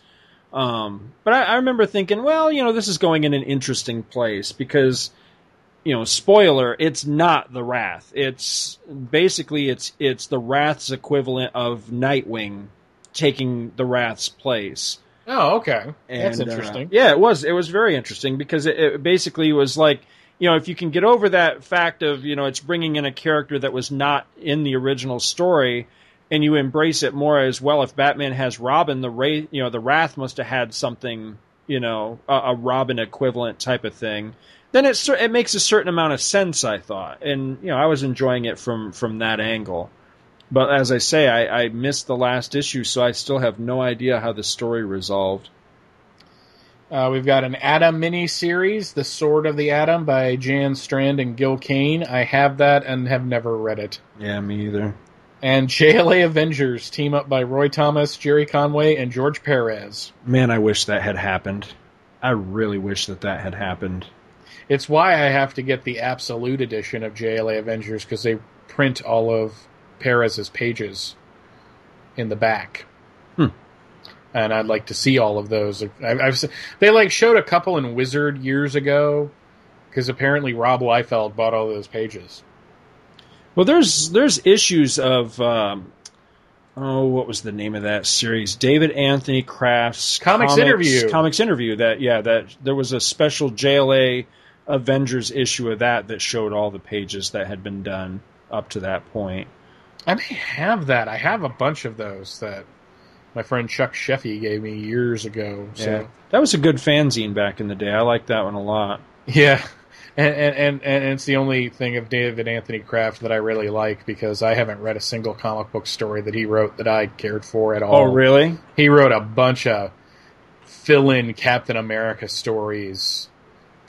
Um, but I, I remember thinking, well, you know, this is going in an interesting place because you know, spoiler, it's not the Wrath. It's basically it's it's the Wrath's equivalent of Nightwing taking the Wrath's place. Oh, okay. And, That's uh, interesting. Uh, yeah, it was. It was very interesting because it, it, basically was like, you know, if you can get over that fact of, you know, it's bringing in a character that was not in the original story, and you embrace it more as well. If Batman has Robin, the Ray, you know, the Wrath must have had something, you know, a, a Robin equivalent type of thing then it it makes a certain amount of sense. I thought, and you know, I was enjoying it from from that angle. But as I say, I, I missed the last issue, so I still have no idea how the story resolved. Uh, we've got an Atom mini series, The Sword of the Atom by Jan Strnad and Gil Kane. I have that and have never read it. Yeah, me either. And JLA Avengers team up by Roy Thomas, Gerry Conway, and George Perez. Man, I wish that had happened. I really wish that that had happened. It's why I have to get the absolute edition of JLA Avengers because they print all of Perez's pages in the back. Hmm. And I'd like to see all of those. I, I've, they like showed a couple in Wizard years ago because apparently Rob Liefeld bought all those pages. Well, there's there's issues of um, oh, what was the name of that series? David Anthony Kraft's comics, comics interview. Comics interview. That yeah, that there was a special JLA Avengers issue of that that showed all the pages that had been done up to that point. I may have that. I have a bunch of those that my friend Chuck Sheffy gave me years ago. So yeah. that was a good fanzine back in the day. I liked that one a lot. Yeah. And, and, and, and it's the only thing of David Anthony Kraft that I really like because I haven't read a single comic book story that he wrote that I cared for at oh, all. Oh, really? He wrote a bunch of fill in Captain America stories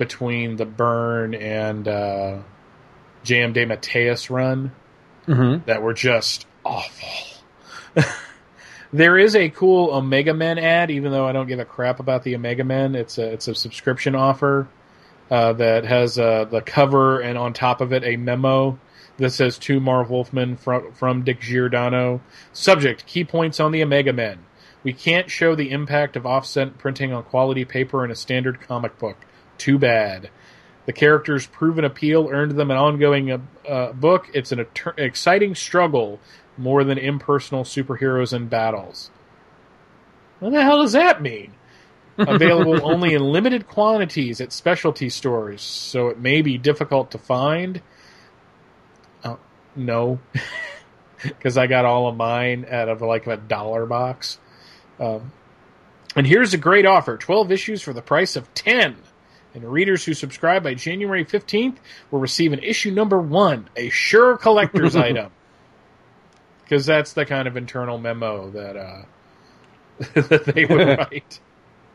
between the Byrne and uh, J.M. DeMatteis run mm-hmm. that were just awful. [laughs] there is a cool Omega Men ad, even though I don't give a crap about the Omega Men. It's a it's a subscription offer uh, that has uh, the cover and on top of it a memo that says to Marv Wolfman from from Dick Giordano. Subject: Key points on the Omega Men. We can't show the impact of offset printing on quality paper in a standard comic book. Too bad. The character's proven appeal earned them an ongoing uh, uh, book. It's an etern- exciting struggle more than impersonal superheroes and battles. What the hell does that mean? [laughs] Available only in limited quantities at specialty stores, so it may be difficult to find. Uh, no, [laughs] because I got all of mine out of like a dollar box. Um, and here's a great offer 12 issues for the price of 10 and readers who subscribe by January 15th will receive an issue number one, a sure collector's [laughs] item. Because that's the kind of internal memo that uh, that [laughs] they would [laughs] write.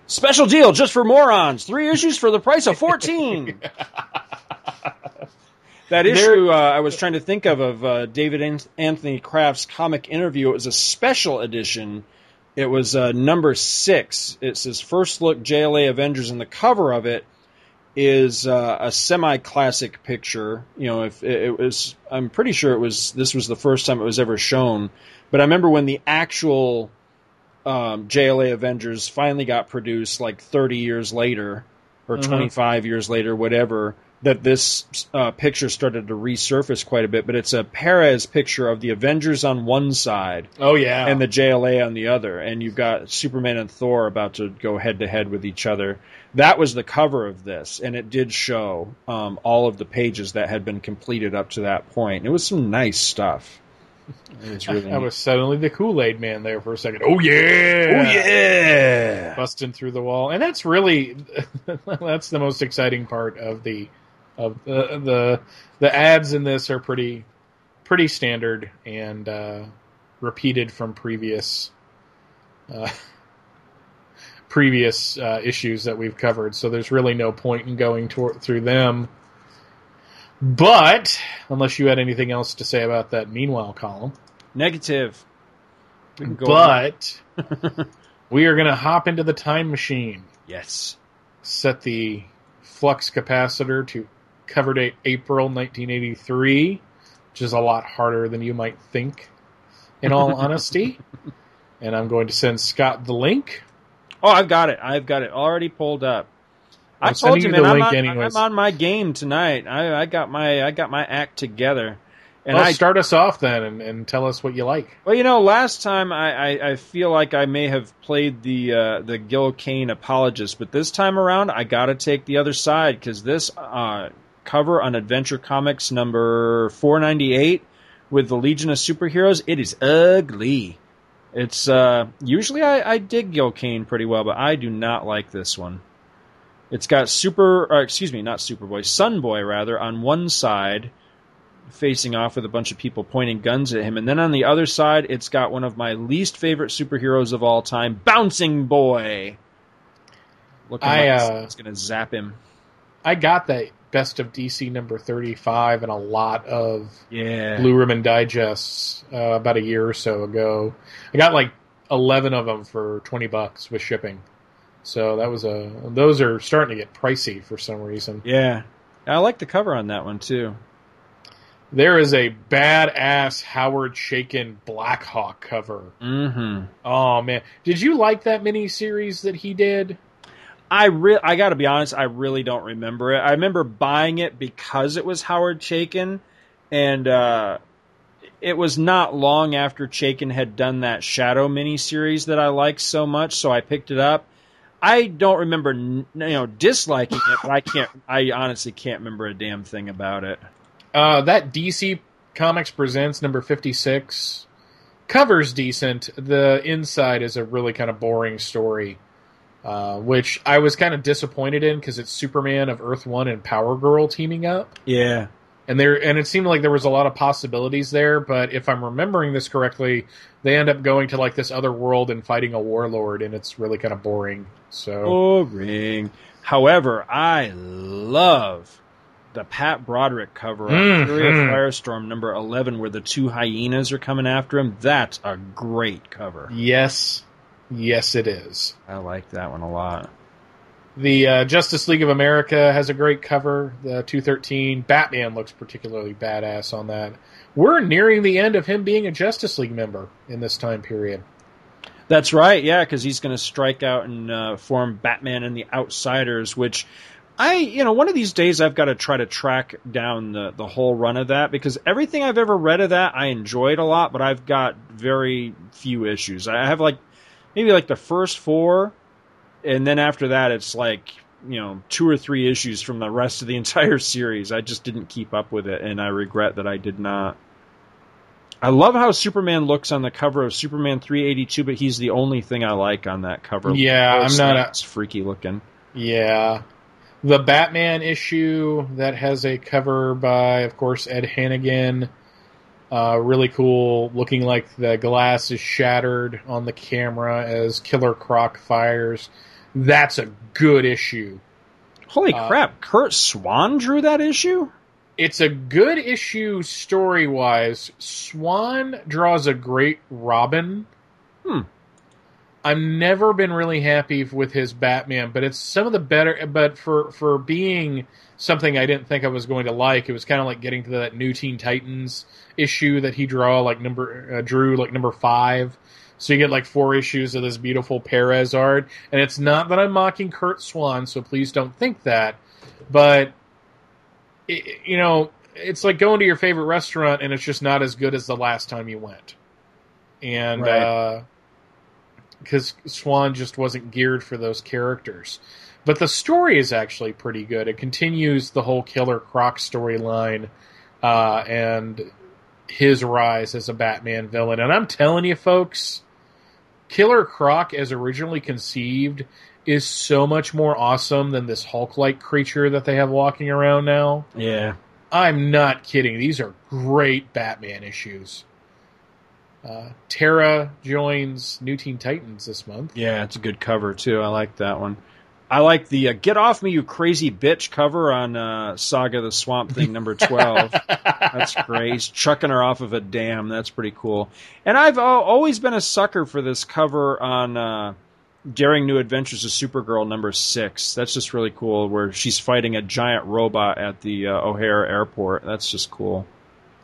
Special deal just for morons. Three issues for the price of 14. that issue uh, I was trying to think of of uh, David Anthony Kraft's comic interview. It was a special edition. It was uh, number six. It's his first look JLA Avengers, and the cover of it is uh, a semi-classic picture. You know, if it, it, was, I'm pretty sure it was. This was the first time it was ever shown. But I remember when the actual um, JLA Avengers finally got produced, like 30 years later or uh-huh. 25 years later, whatever. That this uh, picture started to resurface quite a bit, but it's a Perez picture of the Avengers on one side, oh yeah, and the JLA on the other, and you've got Superman and Thor about to go head to head with each other that was the cover of this, and it did show um, all of the pages that had been completed up to that point. It was some nice stuff. Really I was suddenly the Kool Aid man there for a second. Oh yeah, Oh yeah! busting through the wall, and that's really [laughs] that's the most exciting part of the of the the the ads in this are pretty pretty standard and uh, repeated from previous uh, previous uh, issues that we've covered. So there's really no point in going tor- through them. But unless you had anything else to say about that, meanwhile column. Negative. We can go on. But [laughs] we are going to hop into the time machine. yes, Set the flux capacitor to cover date April 1983, which is a lot harder than you might think, in all [laughs] honesty. And I'm going to send Scott the link. Oh, I've got it. I've got it already pulled up. I I'm told sending you, man. I'm link on, anyways. I'm on my game tonight. I, I got my I got my act together, and well, I start us off then and, and tell us what you like. well, you know, last time I, I, I feel like I may have played the uh, the Gil Kane apologist, but this time around I got to take the other side because this uh, cover on Adventure Comics number 498 with the Legion of Superheroes, it is ugly. It's uh, usually I, I dig Gil Kane pretty well, but I do not like this one. It's got Super, uh, excuse me, not Superboy, Sunboy rather, on one side, facing off with a bunch of people pointing guns at him, and then on the other side, it's got one of my least favorite superheroes of all time, Bouncing Boy. Looking I, like uh, it's going to zap him. I got that best of DC number 35 and a lot of Yeah. Blue Ribbon Digests uh, about a year or so ago. I got like 11 of them for 20 bucks with shipping. So that was a. Those are starting to get pricey for some reason. Yeah. I like the cover on that one too. There is a badass Howard Chaykin Blackhawk cover. Mm-hmm. Oh man, did you like that mini series that he did? I re- I got to be honest, I really don't remember it. I remember buying it because it was Howard Chaykin, and uh, it was not long after Chaykin had done that Shadow miniseries that I liked so much, so I picked it up. I don't remember, you know, disliking it, but I can't. I honestly can't remember a damn thing about it. Uh, that DC Comics Presents number 56 cover's decent. The inside is a really kind of boring story, uh, which I was kind of disappointed in because it's Superman of Earth One and Power Girl teaming up, Yeah, and there and it seemed like there was a lot of possibilities there. But if I'm remembering this correctly, they end up going to like this other world and fighting a warlord, and it's really kind of boring. So boring. However, I love the Pat Broderick cover of Fury of Mhm. Firestorm number 11 where the two hyenas are coming after him. That's a great cover. yes, yes, it is. I like that one a lot. The uh, Justice League of America has a great cover. The 213 Batman looks particularly badass on that. We're nearing the end of him being a Justice League member in this time period. That's right, yeah, because he's going to strike out and uh, form Batman and the Outsiders, which I, you know, one of these days I've got to try to track down the, the whole run of that because everything I've ever read of that I enjoyed a lot, but I've got very few issues. I have like maybe like the first four, and then after that it's like you know two or three issues from the rest of the [laughs] entire series. I just didn't keep up with it, and I regret that I did not. I love how Superman looks on the cover of Superman 382, but he's the only thing I like on that cover. Yeah, I'm not Lane's freaky looking. Yeah. The Batman issue that has a cover by, of course, Ed Hannigan. Uh, really cool, looking like the glass is shattered on the camera as Killer Croc fires. That's a good issue. Holy Uh, crap! Curt Swan drew that issue. It's a good issue story wise. Swan draws a great Robin. Hmm. I've never been really happy with his Batman, but it's some of the better. But for for being something I didn't think I was going to like, it was kind of like getting to that new Teen Titans issue that he draw like number uh, drew like number five. So you get like four issues of this beautiful Perez art, and it's not that I'm mocking Curt Swan, so please don't think that. But it, you know, it's like going to your favorite restaurant and it's just not as good as the last time you went. And Right. Because Swan just wasn't geared for those characters. But the story is actually pretty good. It continues the whole Killer Croc storyline, uh, and his rise as a Batman villain. And I'm telling you, folks, Killer Croc, as originally conceived, is so much more awesome than this Hulk like creature that they have walking around now. Yeah. I'm not kidding. These are great Batman issues. Uh, Terra joins New Teen Titans this month. Yeah, it's a good cover too. I like that one. I like the uh, "Get Off Me, You Crazy Bitch" cover on uh, Saga the Swamp Thing number [laughs] twelve. That's great. He's chucking her off of a dam. That's pretty cool. And I've always been a sucker for this cover on uh, Daring New Adventures of Supergirl number six. That's just really cool. Where she's fighting a giant robot at the uh, O'Hare Airport. That's just cool.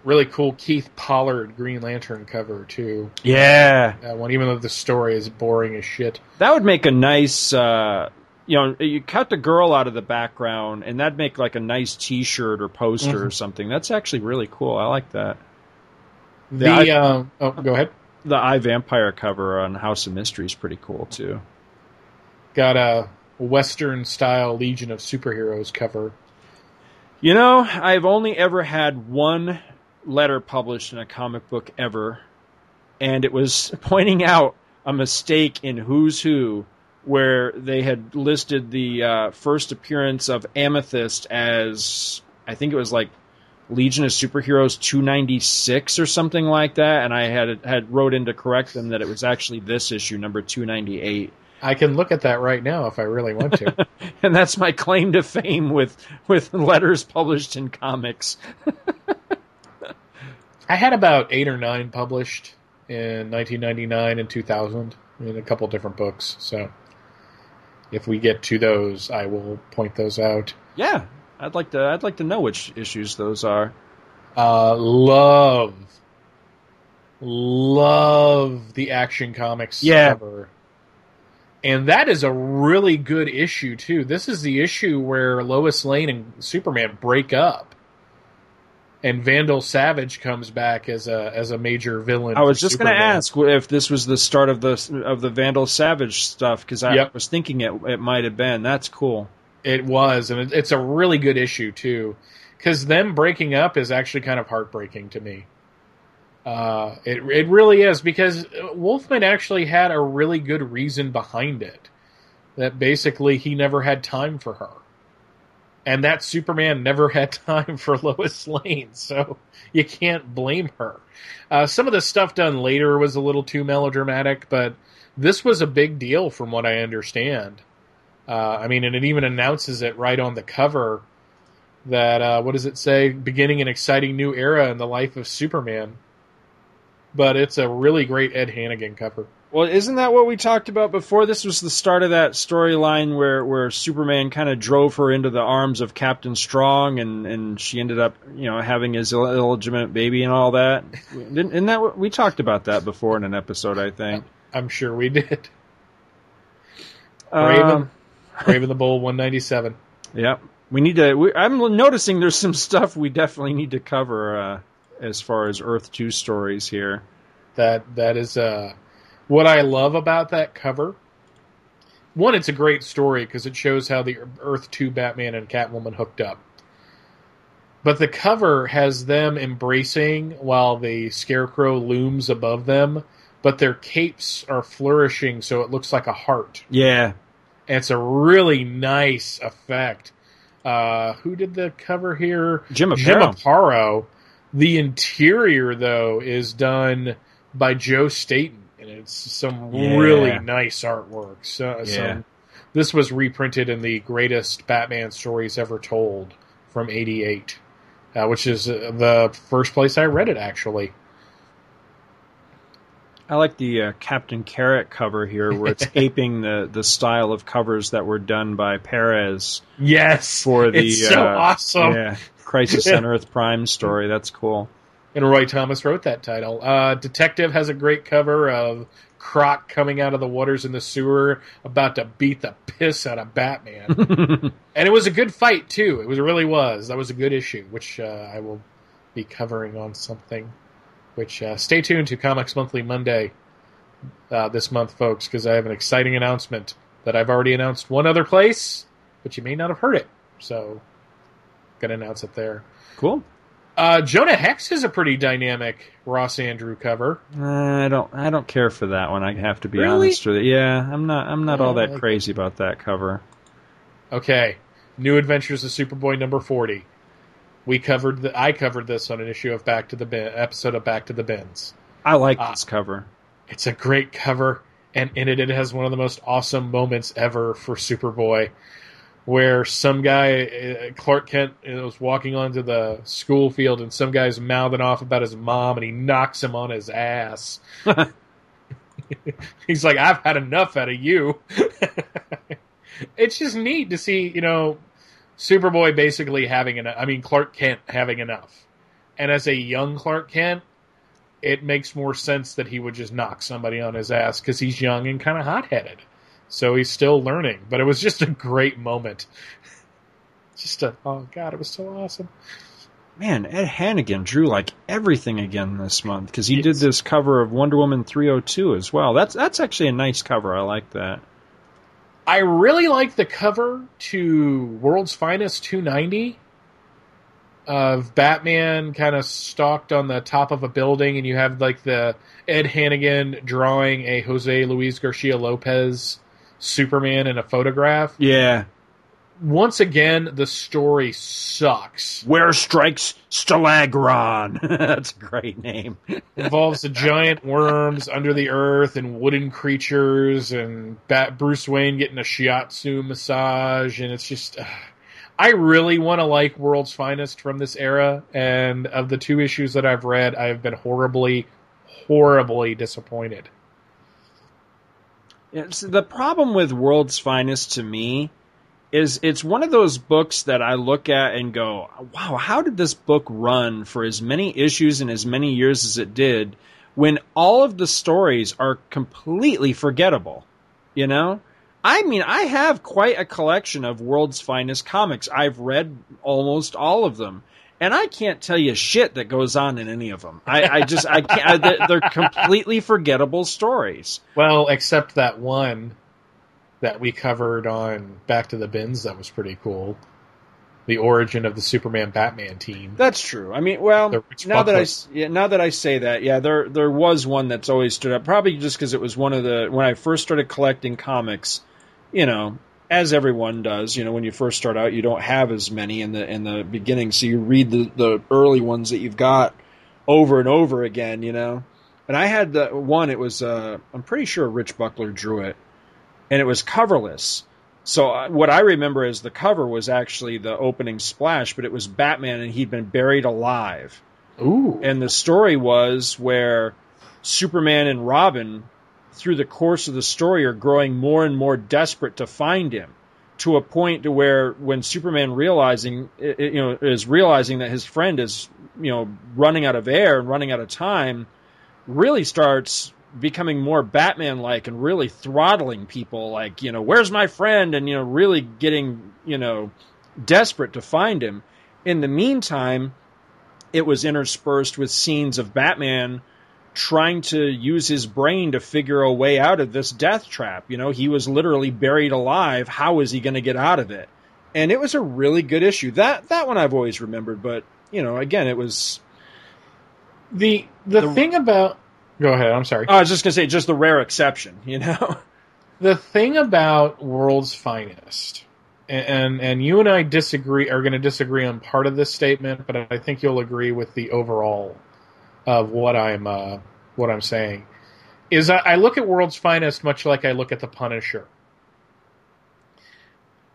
Really cool Keith Pollard Green Lantern cover too. Yeah, That one, even though the story is boring as shit. that would make a nice. Uh, you know, you cut the girl out of the background, and that'd make like a nice T-shirt or poster or something. That's actually really cool. I like that. The I- um, oh, go ahead. The I Vampire cover on House of Mystery is pretty cool too. Got a Western style Legion of Superheroes cover. You know, I've only ever had one letter published in a comic book ever, and it was [laughs] pointing out a mistake in Who's Who, where they had listed the uh, first appearance of Amethyst as I think it was like Legion of Superheroes 296 or something like that, and I had had wrote in to correct them that it was actually this issue, number 298. I can look at that right now if I really want to. [laughs] And that's my claim to fame with with letters published in comics. [laughs] I had about eight or nine published in 1999 and 2000 in a couple different books. So if we get to those, I will point those out. Yeah, I'd like to. I'd like to know which issues those are. Uh, love, love the Action Comics Yeah. cover. And that is a really good issue too. This is the issue where Lois Lane and Superman break up, and Vandal Savage comes back as a as a major villain. I was just going to ask if this was the start of the of the Vandal Savage stuff because I Yep. was thinking it it might have been. That's cool. It was, and it, it's a really good issue too, because them breaking up is actually kind of heartbreaking to me. Uh, it it really is because Wolfman actually had a really good reason behind it. That basically he never had time for her, and that Superman never had [laughs] time for Lois Lane, so you can't blame her. Uh, some of the stuff done later was a little too melodramatic, but this was a big deal from what I understand. Uh, I mean, and it even announces it right on the cover that uh, what does it say? Beginning an exciting new era in the life of Superman. But it's a really great Ed Hannigan cover. Well, isn't that what we talked about before? This was the start of that storyline where where Superman kind of drove her into the arms of Captain Strong, and and she ended up you know having his Ill- illegitimate baby and all that. [laughs] Didn't, isn't that what we talked about that before in an episode? I think. I'm sure we did. Raven, [laughs] Um, Brave and the Bold 197. Yep. We need to. We, I'm noticing there's some stuff we definitely need to cover uh, as far as Earth Two stories here. That that is uh, what I love about that cover. One, it's a great story because it shows how the Earth Two Batman and Catwoman hooked up. But the cover has them embracing while the Scarecrow looms above them, but their capes are flourishing, so it looks like a heart. Yeah. And it's a really nice effect. Uh, who did the cover here? Jim Jim Aparo. Aparo. The interior, though, is done by Joe Staton, and it's some Yeah. really nice artwork. So, Yeah. some, this was reprinted in the greatest Batman stories ever told from '88, uh, which is uh, the first place I read it. Actually, I like the uh, Captain Carrot cover here, where it's [laughs] aping the the style of covers that were done by Perez yes, for the it's so uh, awesome. Yeah, Crisis on [laughs] Earth Prime story. That's cool. And Roy Thomas wrote that title. Uh, Detective has a great cover of Croc coming out of the waters in the sewer, about to beat the piss out of Batman. [laughs] and it was a good fight too. It was it really was. That was a good issue, which uh, I will be covering on something. Which uh, stay tuned to Comics Monthly Monday uh, this month, folks, because I have an exciting announcement that I've already announced one other place, but you may not have heard it. So, gonna announce it there. Cool. Uh, Jonah Hex is a pretty dynamic Ross Andru cover. Uh, I don't. I don't care for that one. I have to be Really? honest with you. Yeah, I'm not. I'm not all that like crazy about that cover. Okay, New Adventures of Superboy number forty. We covered the. I covered this on an issue of Back to the Bin episode of Back to the Bins. I like Ah. this cover. It's a great cover, and in it, it has one of the most awesome moments ever for Superboy, where some guy, uh, Clark Kent, uh, was walking onto the school field, and some guy's mouthing off about his mom, and he knocks him on his ass. [laughs] He's like, "I've had enough out of you." it's just neat to see, you know, Superboy basically having enough. I mean, Clark Kent having enough, and as a young Clark Kent it makes more sense that he would just knock somebody on his ass because he's young and kind of hot headed. So he's still learning. But it was just a great moment. [laughs] just a, oh God, it was so awesome. Man, Ed Hannigan drew like everything again this month because he did this cover of Wonder Woman 302 as well. That's that's actually a nice cover. I like that. I really like the cover to World's Finest 290 of Batman kind of stalked on the top of a building, and you have like the Ed Hannigan drawing a Jose Luis Garcia Lopez Superman in a photograph. Yeah. Once again, the story sucks. Where strikes Stalagron? [laughs] that's a great name. [laughs] involves the giant worms under the earth and wooden creatures and Bat- Bruce Wayne getting a shiatsu massage and it's just uh, I really want to like World's Finest from this era and of the two issues that I've read I have been horribly horribly disappointed. It's, the problem with World's Finest to me is it's one of those books that I look at and go, wow, how did this book run for as many issues and as many years as it did when all of the stories are completely forgettable? You know? I mean, I have quite a collection of World's Finest comics. I've read almost all of them. And I can't tell you shit that goes on in any of them. I, I just, I can't, I, they're- completely forgettable stories. Well, except that one that we covered on Back to the Bins that was pretty cool. The origin of the Superman Batman team. That's true. I mean, well, now that I yeah, now that I say that, yeah, there there was one that's always stood up. Probably just because it was one of the when I first started collecting comics. You know, as everyone does. You know, when you first start out, you don't have as many in the in the beginning, so you read the the early ones that you've got over and over again. You know, and I had the one. It was uh, I'm pretty sure Rich Buckler drew it, and it was coverless. So uh, what I remember is the cover was actually the opening splash, but it was Batman and he'd been buried alive. Ooh. And the story was where Superman and Robin, through the course of the story, are growing more and more desperate to find him, to a point to where when Superman realizing, you know, is realizing that his friend is, you know, running out of air and running out of time, really starts becoming more Batman like and really throttling people like, you know, where's my friend? And, you know, really getting, you know, desperate to find him. In the meantime, it was interspersed with scenes of Batman trying to use his brain to figure a way out of this death trap. You know, he was literally buried alive. How is he going to get out of it? And it was a really good issue. That that one I've always remembered, but you know, again, it was The the, The- thing about go ahead. I'm sorry. Oh, I was just going to say just the rare exception, you know. [laughs] the thing about World's Finest, and and, and you and I disagree are going to disagree on part of this statement, but I think you'll agree with the overall of what I'm uh, what I'm saying. Is I, I look at World's Finest much like I look at the Punisher.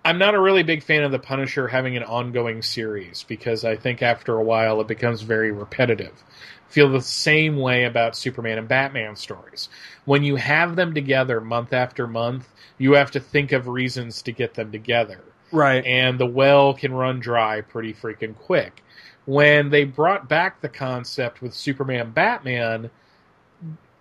I'm not a really big fan of the Punisher having an ongoing series because I think after a while it becomes very repetitive. I Feel the same way about Superman and Batman stories. When you have them together month after month, you have to think of reasons to get them together. Right. And the well can run dry pretty freaking quick. When they brought back the concept with Superman Batman,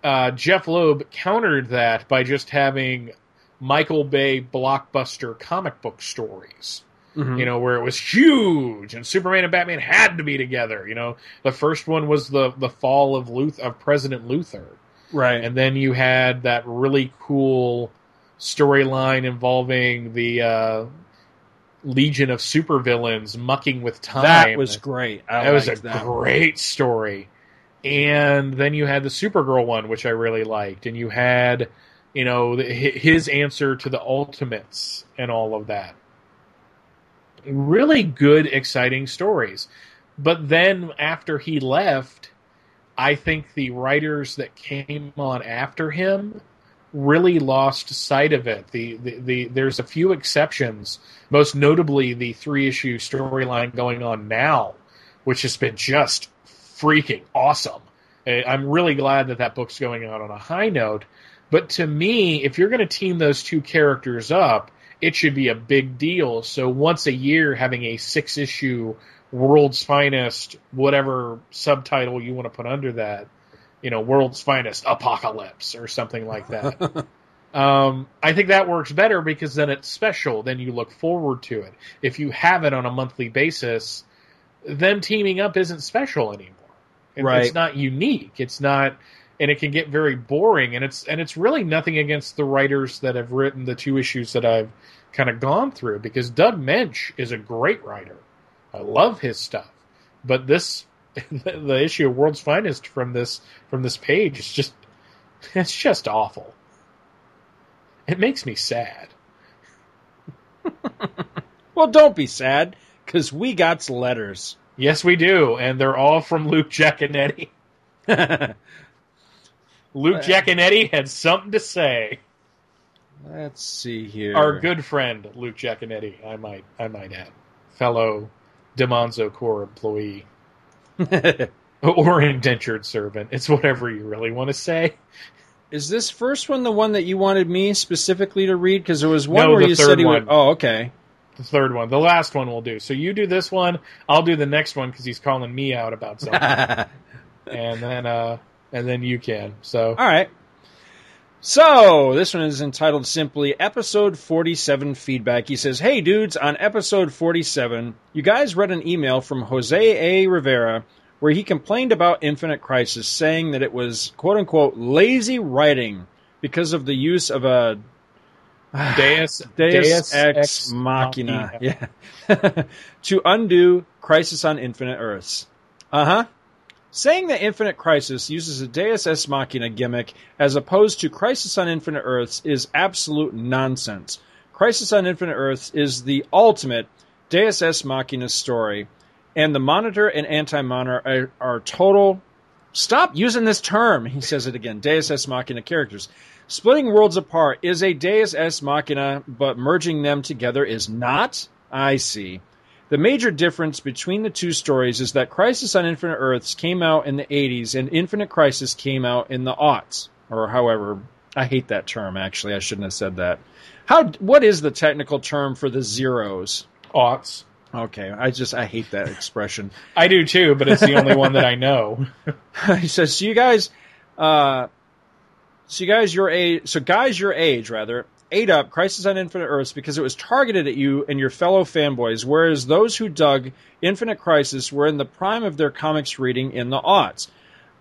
uh, Jeph Loeb countered that by just having Michael Bay blockbuster comic book stories. Mhm. You know, where it was huge and Superman and Batman had to be together. You know, the first one was the the fall of Luth of President Luther. right. And then you had that really cool storyline involving the uh, legion of supervillains mucking with time. That was great. I that was a that. great story. And then you had the Supergirl one, which I really liked, and you had, you know, the, his answer to the Ultimates and all of that. Really good, exciting stories. But then after he left, I think the writers that came on after him really lost sight of it. The, the, the there's a few exceptions, most notably the three issue storyline going on now, which has been just freaking awesome. I'm really glad that that book's going out on a high note. But to me, if you're going to team those two characters up, it should be a big deal. So once a year, having a six issue World's Finest, whatever subtitle you want to put under that, you know, World's Finest Apocalypse or something like that. [laughs] um, I think that works better because then it's special. Then you look forward to it. If you have it on a monthly basis, them teaming up isn't special anymore. It- Right. It's not unique. It's not, and it can get very boring. And it's and it's really nothing against the writers that have written the two issues that I've kind of gone through because Doug Moench is a great writer. I love his stuff, but this [laughs] the, the issue of World's Finest from this from this page is just [laughs] it's just awful. It makes me sad. [laughs] Well, don't be sad, because we got letters. Yes, we do, and they're all from Luke Giaconetti. Luke Giaconetti had something to say. Let's see here. Our good friend Luke Giaconetti, I might I might add, fellow Demonzo Corps employee [laughs] or indentured servant. It's whatever you really want to say. Is this first one the one that you wanted me specifically to read? Because there was one No, where you said would. Oh, okay. The third one, the last one, we'll do. So you do this one, I'll do the next one because he's calling me out about something, [laughs] and then uh, and then you can. So All right. So, this one is entitled simply Episode 47 Feedback. He says, Hey dudes, on episode 47, you guys read an email from Jose A. Rivera where he complained about Infinite Crisis, saying that it was quote unquote lazy writing because of the use of a [sighs] Deus Deus, Ex, Machina. [laughs] Yeah. [laughs] to undo Crisis on Infinite Earths. Uh huh. Saying that Infinite Crisis uses a Deus Ex Machina gimmick as opposed to Crisis on Infinite Earths is absolute nonsense. Crisis on Infinite Earths is the ultimate Deus Ex Machina story, and the Monitor and Anti Monitor are, are total. Stop using this term. He says it again. Deus Ex Machina characters. Splitting worlds apart is a Deus Ex Machina, but merging them together is not? I see. The major difference between the two stories is that Crisis on Infinite Earths came out in the 80s and Infinite Crisis came out in the aughts. Or however, I hate that term actually. I shouldn't have said that. How what is the technical term for the zeros? Aughts. Okay, I just I hate that expression. [laughs] I do too, but it's the only one that I know. [laughs] he says, "So you guys, uh, so you guys your age, so guys your age rather, ate up Crisis on Infinite Earths because it was targeted at you and your fellow fanboys, whereas those who dug Infinite Crisis were in the prime of their comics reading in the aughts.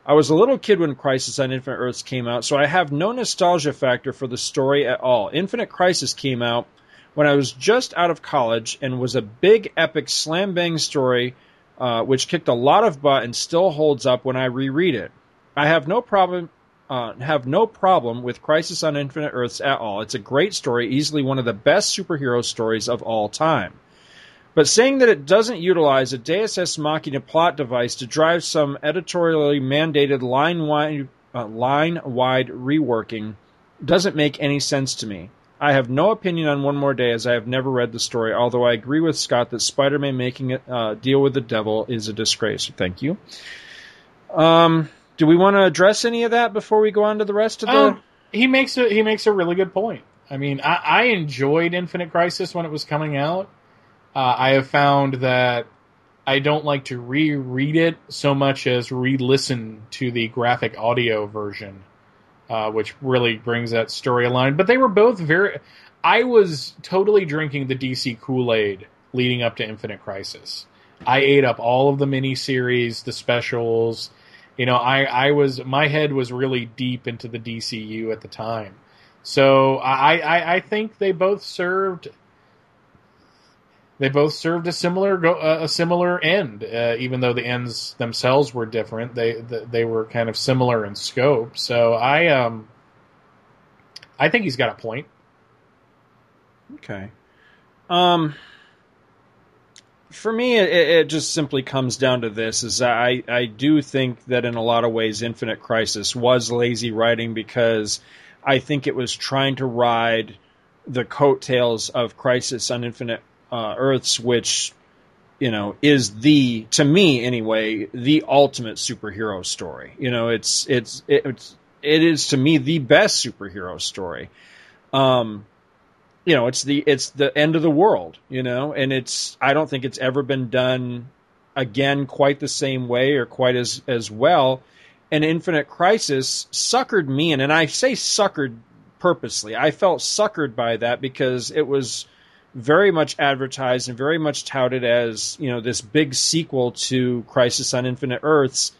I was a little kid when Crisis on Infinite Earths came out, so I have no nostalgia factor for the story at all. Infinite Crisis came out when I was just out of college and was a big epic slam bang story uh, which kicked a lot of butt and still holds up when I reread it. I have no problem uh, have no problem with Crisis on Infinite Earths at all. It's a great story, easily one of the best superhero stories of all time. But saying that it doesn't utilize a Deus Ex Machina plot device to drive some editorially mandated line wide uh, line wide reworking doesn't make any sense to me. I have no opinion on One More Day as I have never read the story, although I agree with Scott that Spider Man making a uh, deal with the devil is a disgrace. Thank you. Um, do we want to address any of that before we go on to the rest of the? Um, he makes a he makes a really good point. I mean, I, I enjoyed Infinite Crisis when it was coming out. Uh, I have found that I don't like to reread it so much as re-listen to the graphic audio version, uh, which really brings that storyline. But they were both very. I was totally drinking the DC Kool Aid leading up to Infinite Crisis. I ate up all of the miniseries, the specials. You know, I, I was my head was really deep into the DCU at the time. So I, I, I think they both served they both served a similar a similar end, uh, even though the ends themselves were different. They they were kind of similar in scope. So I um I think he's got a point. Okay. Um for me, it, it, just simply comes down to this: is I I do think that in a lot of ways, Infinite Crisis was lazy writing because I think it was trying to ride the coattails of Crisis on Infinite uh, Earths, which you know is the to me anyway the ultimate superhero story. You know, it's it's it's it is to me the best superhero story. Um, you know, it's the it's the end of the world, you know, and it's I don't think it's ever been done again quite the same way or quite as as well. And Infinite Crisis suckered me in, and I say suckered purposely. I felt suckered by that because it was very much advertised and very much touted as you know this big sequel to Crisis on Infinite Earths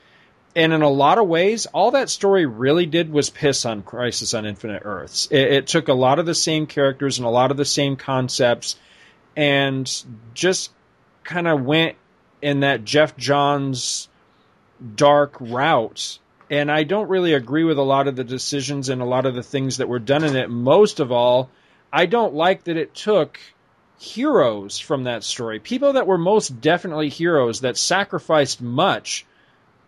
and in a lot of ways, all that story really did was piss on Crisis on Infinite Earths. It, it, took a lot of the same characters and a lot of the same concepts, and just kind of went in that Geoff Johns dark route. And I don't really agree with a lot of the decisions and a lot of the things that were done in it. Most of all, I don't like that it took heroes from that story, people that were most definitely heroes that sacrificed much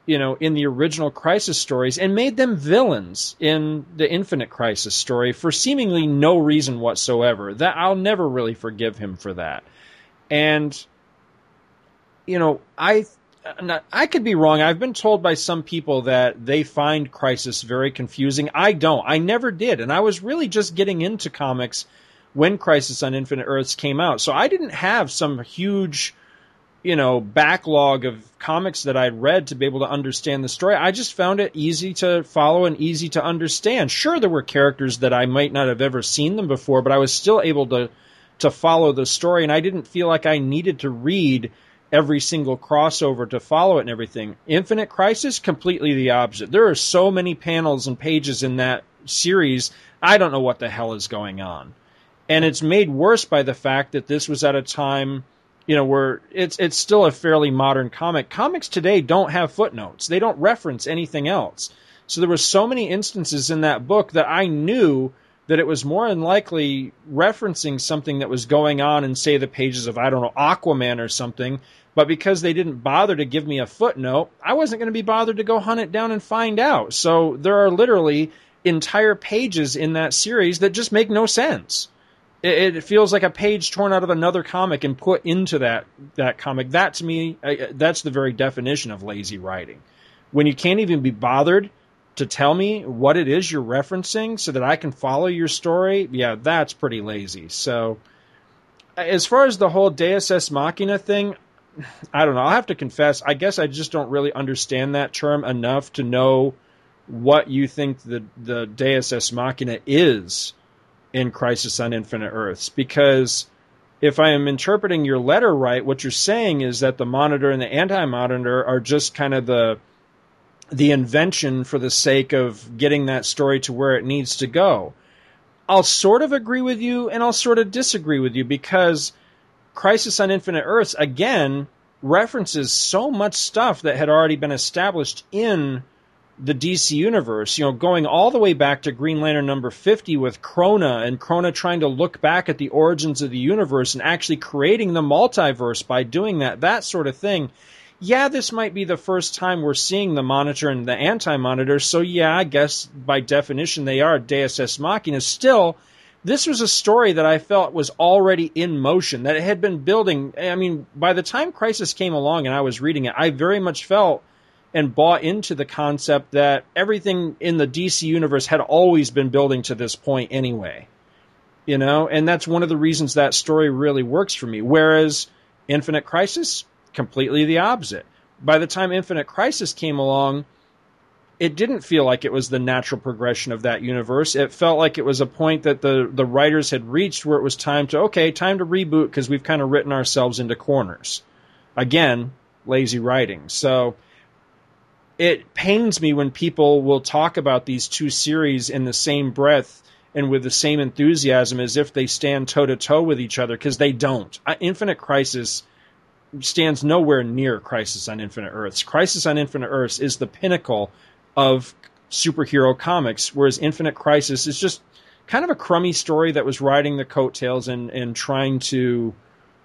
you know, in the original Crisis stories and made them villains in the Infinite Crisis story for seemingly no reason whatsoever. That I'll never really forgive him for that. And you know, I I could be wrong. I've been told by some people that they find Crisis very confusing. I don't. I never did, and I was really just getting into comics when Crisis on Infinite Earths came out. So I didn't have some huge you know, backlog of comics that I'd read to be able to understand the story. I just found it easy to follow and easy to understand. Sure, there were characters that I might not have ever seen them before, but I was still able to to follow the story, and I didn't feel like I needed to read every single crossover to follow it and everything. Infinite Crisis, completely the opposite. There are so many panels and pages in that series, I don't know what the hell is going on. And it's made worse by the fact that this was at a time you know, where it's it's still a fairly modern comic. Comics today don't have footnotes. They don't reference anything else. So there were so many instances in that book that I knew that it was more than likely referencing something that was going on in say the pages of I don't know Aquaman or something. But because they didn't bother to give me a footnote, I wasn't going to be bothered to go hunt it down and find out. So there are literally entire pages in that series that just make no sense it, it, feels like a page torn out of another comic and put into that that comic. That to me, that's the very definition of lazy writing. When you can't even be bothered to tell me what it is you're referencing so that I can follow your story, yeah, that's pretty lazy. So, as far as the whole Deus Ex Machina thing, I don't know. I'll have to confess, I guess I just don't really understand that term enough to know what you think the the Deus Ex Machina is in Crisis on Infinite Earths because if I am interpreting your letter right, what you're saying is that the monitor and the anti-monitor are just kind of the the invention for the sake of getting that story to where it needs to go. I'll sort of agree with you and I'll sort of disagree with you because Crisis on Infinite Earths again references so much stuff that had already been established in the DC universe, you know, going all the way back to Green Lantern number 50 with Krona and Krona trying to look back at the origins of the universe and actually creating the multiverse by doing that, that sort of thing. Yeah, this might be the first time we're seeing the Monitor and the Anti-Monitor, so yeah, I guess by definition they are Deus Ex Machina. Still, this was a story that I felt was already in motion, that it had been building. I mean, by the time Crisis came along and I was reading it, I very much felt – and bought into the concept that everything in the DC universe had always been building to this point anyway. You know, and that's one of the reasons that story really works for me. Whereas Infinite Crisis, completely the opposite. By the time Infinite Crisis came along, it didn't feel like it was the natural progression of that universe. It felt like it was a point that the the writers had reached where it was time to okay, time to reboot because we've kind of written ourselves into corners. Again, lazy writing. So it pains me when people will talk about these two series in the same breath and with the same enthusiasm as if they stand toe to toe with each other because they don't. Infinite Crisis stands nowhere near Crisis on Infinite Earths. Crisis on Infinite Earths is the pinnacle of superhero comics, whereas Infinite Crisis is just kind of a crummy story that was riding the coattails and, and trying to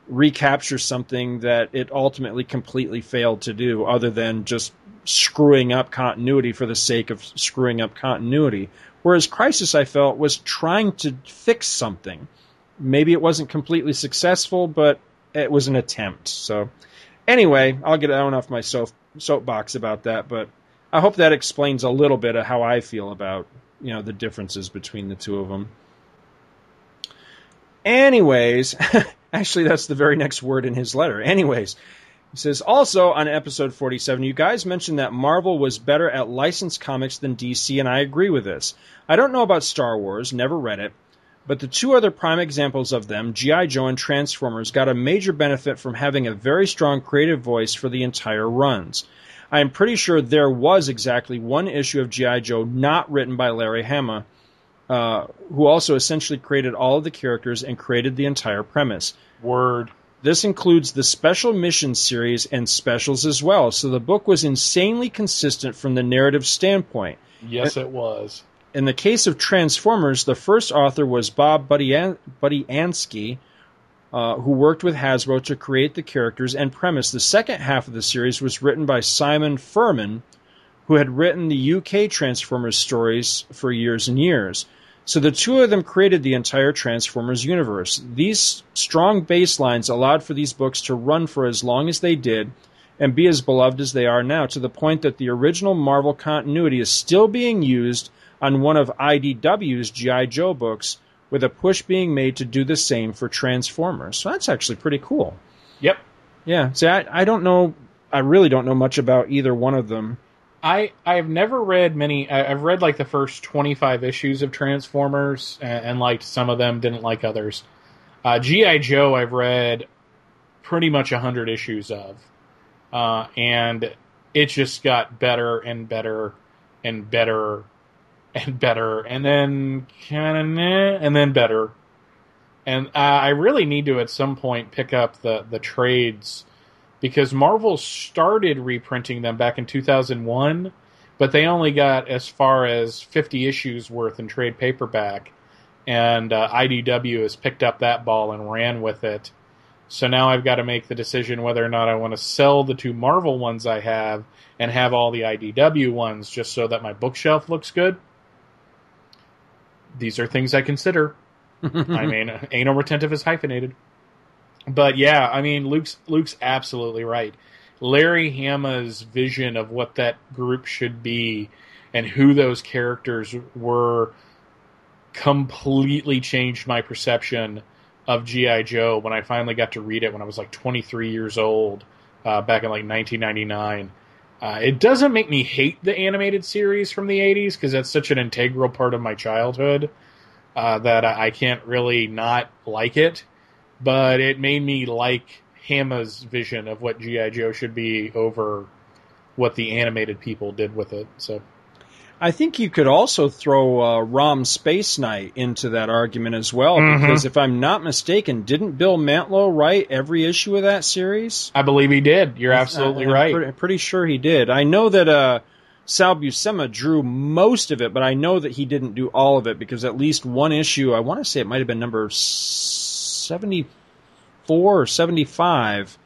recapture something that it ultimately completely failed to do, other than just screwing up continuity for the sake of screwing up continuity. Whereas Crisis, I felt, was trying to fix something. Maybe it wasn't completely successful, but it was an attempt. So, anyway, I'll get on off my soap, soapbox about that, but I hope that explains a little bit of how I feel about you know the differences between the two of them. Anyways, [laughs] actually, that's the very next word in his letter. Anyways, he says also on episode 47, you guys mentioned that Marvel was better at licensed comics than DC, and I agree with this. I don't know about Star Wars, never read it, but the two other prime examples of them, G.I. Joe and Transformers, got a major benefit from having a very strong creative voice for the entire runs. I am pretty sure there was exactly one issue of G.I. Joe not written by Larry Hama, uh, who also essentially created all of the characters and created the entire premise. Word. This includes the special mission series and specials as well, so the book was insanely consistent from the narrative standpoint. Yes, it was. In the case of Transformers, the first author was Bob Budiansky, uh, who worked with Hasbro to create the characters and premise. The second half of the series was written by Simon Furman, who had written the UK Transformers stories for years and years. So the two of them created the entire Transformers universe. These strong baselines allowed for these books to run for as long as they did and be as beloved as they are now, to the point that the original Marvel continuity is still being used on one of IDW's G.I. Joe books, with a push being made to do the same for Transformers. So that's actually pretty cool. Yep. Yeah. See, I, I don't know. I really don't know much about either one of them. I I've never read many. I've read like the first twenty five issues of Transformers and, and, liked some of them, didn't like others. Uh, GI Joe I've read pretty much hundred issues of, uh, and it just got better and better and better and better, and then kind of and then better. And uh, I really need to at some point pick up the the trades because Marvel started reprinting them back in 2001, but they only got as far as 50 issues worth in trade paperback, and uh, IDW has picked up that ball and ran with it. So now I've got to make the decision whether or not I want to sell the two Marvel ones I have and have all the IDW ones just so that my bookshelf looks good these are things I consider. [laughs] I mean, anal retentive is hyphenated. But yeah, I mean, Luke's Luke's absolutely right. Larry Hama's vision of what that group should be and who those characters were completely changed my perception of GI Joe when I finally got to read it when I was like 23 years old uh, back in like 1999. Uh, it doesn't make me hate the animated series from the 80s because that's such an integral part of my childhood uh, that I, I can't really not like it. But it made me like Hama's vision of what G.I. Joe should be over what the animated people did with it. So I think you could also throw uh, Rom Space Knight into that argument as well, mm-hmm. because if I'm not mistaken, didn't Bill Mantlo write every issue of that series? I believe he did. You're absolutely I'm right. Pretty, pretty, sure he did. I know that uh, Sal Buscema drew most of it, but I know that he didn't do all of it because at least one issue, I want to say it might have been number 74 or 75,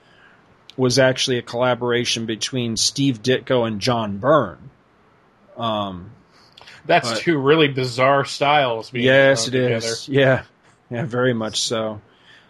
was actually a collaboration between Steve Ditko and John Byrne. Um, That's but, two really bizarre styles. yes, it together. is. Yeah, yeah, very much so.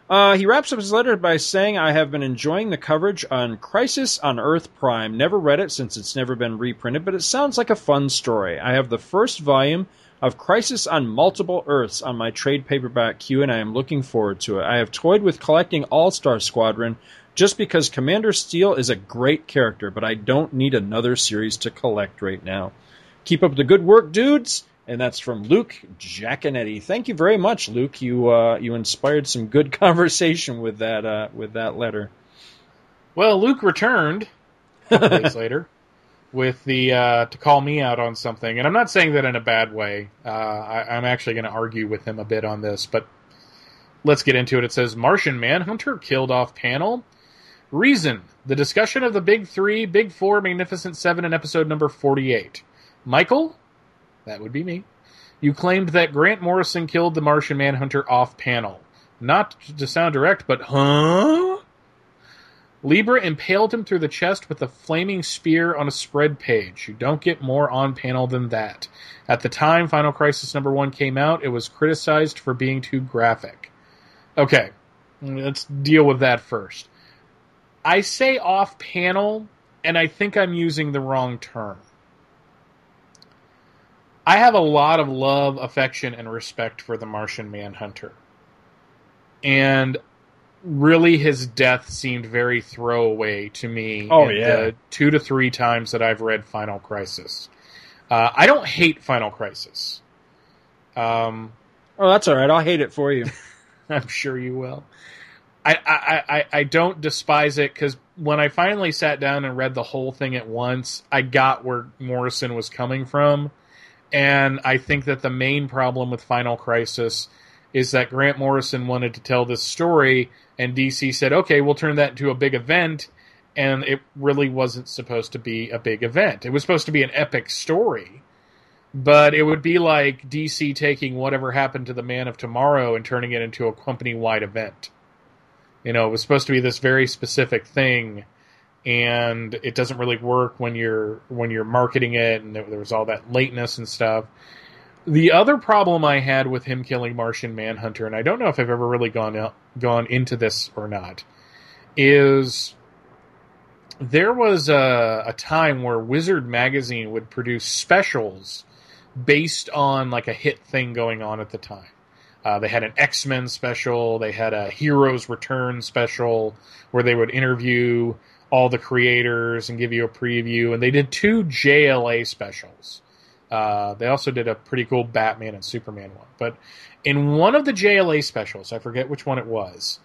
Uh, he wraps up his letter by saying, I have been enjoying the coverage on Crisis on Earth Prime. Never read it since it's never been reprinted, but it sounds like a fun story. I have the first volume of Crisis on Multiple Earths on my trade paperback queue, and I am looking forward to it. I have toyed with collecting All Star Squadron just because Commander Steel is a great character, but I don't need another series to collect right now. Keep up the good work, dudes. And that's from Luke Giaconetti. Thank you very much, Luke. You uh, you inspired some good [laughs] conversation with that uh, with that letter. Well, Luke returned a couple days [laughs] later with the uh, to call me out on something, and I'm not saying that in a bad way. Uh, I, I'm actually going to argue with him a bit on this, but let's get into it. It says Martian Manhunter killed off panel. Reason: the discussion of the Big Three, Big Four, Magnificent Seven in episode number 48. Michael, that would be me. You claimed that Grant Morrison killed the Martian Manhunter off panel. Not to sound direct, but huh? Libra impaled him through the chest with a flaming spear on a spread page. You don't get more on panel than that. At the time Final Crisis number one came out, it was criticized for being too graphic. Okay, let's deal with that first. I say off panel, and I think I'm using the wrong term. I have a lot of love, affection, and respect for the Martian Manhunter. And really, his death seemed very throwaway to me. Oh, in yeah. the two to three times that I've read Final Crisis. Uh, I don't hate Final Crisis. Um, Oh, that's all right. I'll hate it for you. [laughs] I'm sure you will. I I, I, I don't despise it because when I finally sat down and read the whole thing at once, I got where Morrison was coming from. And I think that the main problem with Final Crisis is that Grant Morrison wanted to tell this story, and DC said, okay, we'll turn that into a big event. And it really wasn't supposed to be a big event. It was supposed to be an epic story but it would be like DC taking whatever happened to the Man of Tomorrow and turning it into a company wide event. You know, it was supposed to be this very specific thing, and it doesn't really work when you're when you're marketing it, and there, was all that lateness and stuff. The other problem I had with him killing Martian Manhunter, and I don't know if I've ever really gone out, gone into this or not, is there was a, a time where Wizard magazine would produce specials based on like a hit thing going on at the time. Uh, they had an X Men special. They had a Heroes Return special where they would interview all the creators and give you a preview. And they did two JLA specials. Uh, they also did a pretty cool Batman and Superman one. But in one of the JLA specials, I forget which one it was,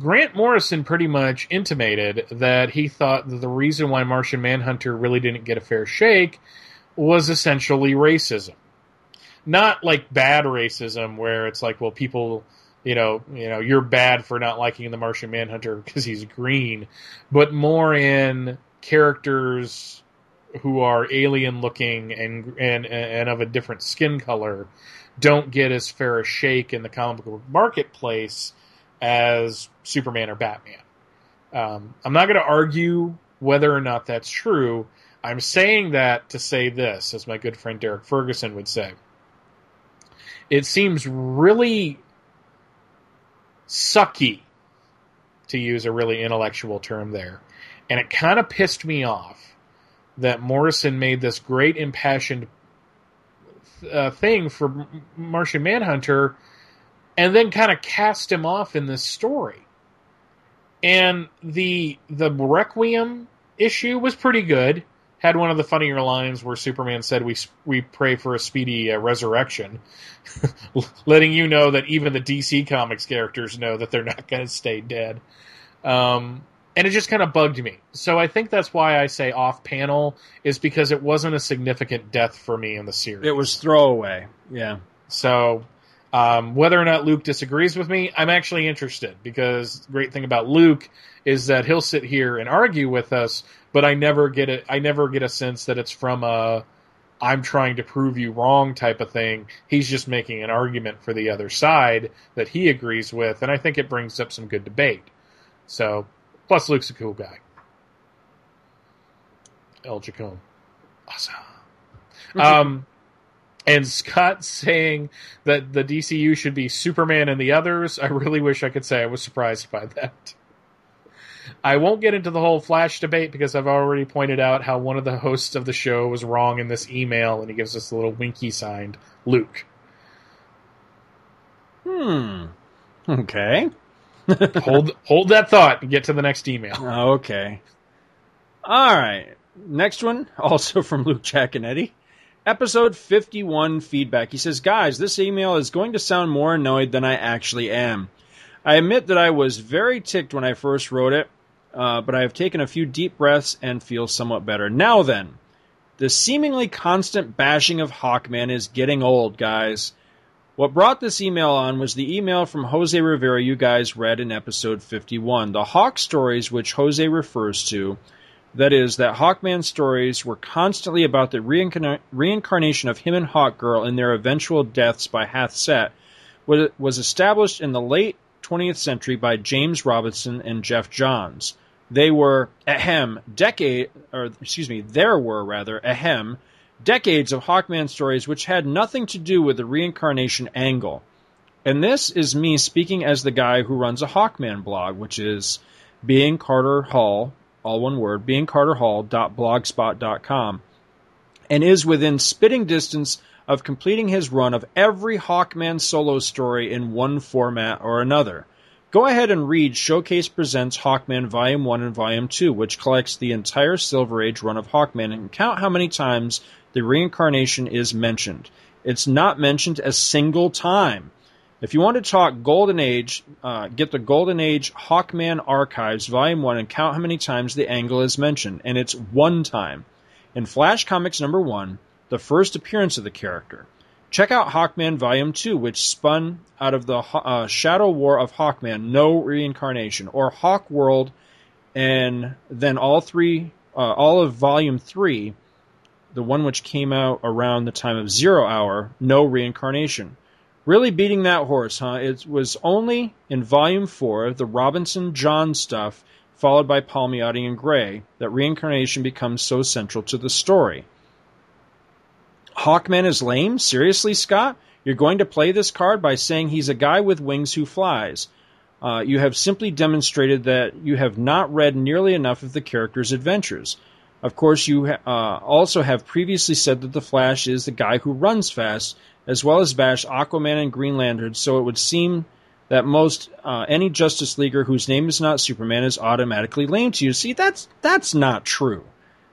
Grant Morrison pretty much intimated that he thought that the reason why Martian Manhunter really didn't get a fair shake was essentially racism. Not like bad racism where it's like, well, people, you know, you know, you're bad for not liking the Martian Manhunter because he's green, but more in characters who are alien looking and and and of a different skin color don't get as fair a shake in the comic book marketplace as Superman or Batman. Um, I'm not going to argue whether or not that's true. I'm saying that to say this, as my good friend Derek Ferguson would say. It seems really sucky, to use a really intellectual term there. And it kind of pissed me off that Morrison made this great impassioned uh, thing for Martian Manhunter and then kind of cast him off in this story. And the the Requiem issue was pretty good. Had one of the funnier lines where Superman said, "We we pray for a speedy uh, resurrection," [laughs] letting you know that even the DC Comics characters know that they're not going to stay dead. Um, and it just kind of bugged me. So I think that's why I say off panel is because it wasn't a significant death for me in the series. It was throwaway. Yeah. So um, whether or not Luke disagrees with me, I'm actually interested because the great thing about Luke is that he'll sit here and argue with us, but I never get it. I never get a sense that it's from a I'm trying to prove you wrong type of thing. He's just making an argument for the other side that he agrees with, and I think it brings up some good debate. So, plus Luke's a cool guy. El Jacome. Awesome. Um, and Scott saying that the DCU should be Superman and the others, I really wish I could say I was surprised by that. I won't get into the whole Flash debate because I've already pointed out how one of the hosts of the show was wrong in this email, and he gives us a little winky signed Luke. Hmm. Okay. Hold hold that thought and get to the next email. [laughs] Okay. All right. Next one, [laughs] also from Luke Giaconetti. Episode 51 feedback. He says, Guys, this email is going to sound more annoyed than I actually am. I admit that I was very ticked when I first wrote it, uh, but I have taken a few deep breaths and feel somewhat better. Now then, The seemingly constant bashing of Hawkman is getting old, guys. What brought this email on was the email from Jose Rivera you guys read in episode 51. The Hawk stories, which Jose refers to, that is, that Hawkman stories were constantly about the reincarna- reincarnation of him and Hawkgirl and their eventual deaths by Hath Set, was, was established in the late 20th century by James Robinson and Geoff Johns. They were, ahem, decade, or excuse me, there were rather, ahem, decades of Hawkman stories which had nothing to do with the reincarnation angle. And this is me speaking as the guy who runs a Hawkman blog, which is being Carter Hall, all one word, beingcarterhall.blogspot.com, and is within spitting distance of completing his run of every Hawkman solo story in one format or another. Go ahead and read Showcase Presents Hawkman Volume 1 and Volume 2, which collects the entire Silver Age run of Hawkman, and count how many times the reincarnation is mentioned. It's not mentioned a single time. If you want to talk Golden Age, uh, get the Golden Age Hawkman Archives Volume 1 and count how many times the angle is mentioned, and it's one time. In Flash Comics number 1, the first appearance of the character. Check out Hawkman Volume 2, which spun out of the uh, Shadow War of Hawkman, No Reincarnation, or Hawk World, and then all three, uh, all of Volume 3, the one which came out around the time of Zero Hour, No Reincarnation. Really beating that horse, huh? It was only in Volume 4, the Robinson John stuff, followed by Palmiotti and Gray, that reincarnation becomes so central to the story. Hawkman is lame? Seriously, Scott? You're going to play this card by saying he's a guy with wings who flies. Uh, you have simply demonstrated that you have not read nearly enough of the character's adventures. Of course, you uh, also have previously said that the Flash is the guy who runs fast, as well as bash Aquaman and Green Lantern, so it would seem that most uh, any Justice Leaguer whose name is not Superman is automatically lame to you. See, that's that's not true.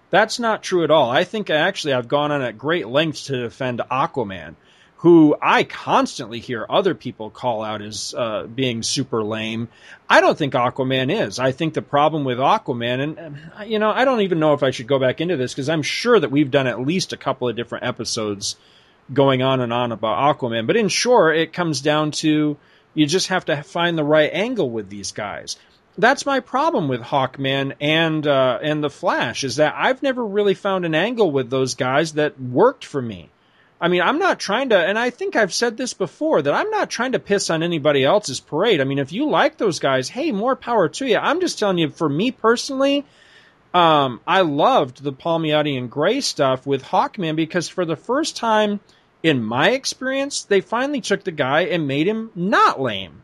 That's not true at all. I think actually I've gone on at great lengths to defend Aquaman, who I constantly hear other people call out as uh, being super lame. I don't think Aquaman is. I think the problem with Aquaman, and you know, I don't even know if I should go back into this because I'm sure that we've done at least a couple of different episodes going on and on about Aquaman. But in short, it comes down to you just have to find the right angle with these guys that's my problem with Hawkman and uh, and the Flash is that I've never really found an angle with those guys that worked for me. I mean, I'm not trying to, and I think I've said this before that I'm not trying to piss on anybody else's parade. I mean, if you like those guys, hey, more power to you. I'm just telling you, for me personally, um, I loved the Palmiotti and Gray stuff with Hawkman because for the first time in my experience, they finally took the guy and made him not lame.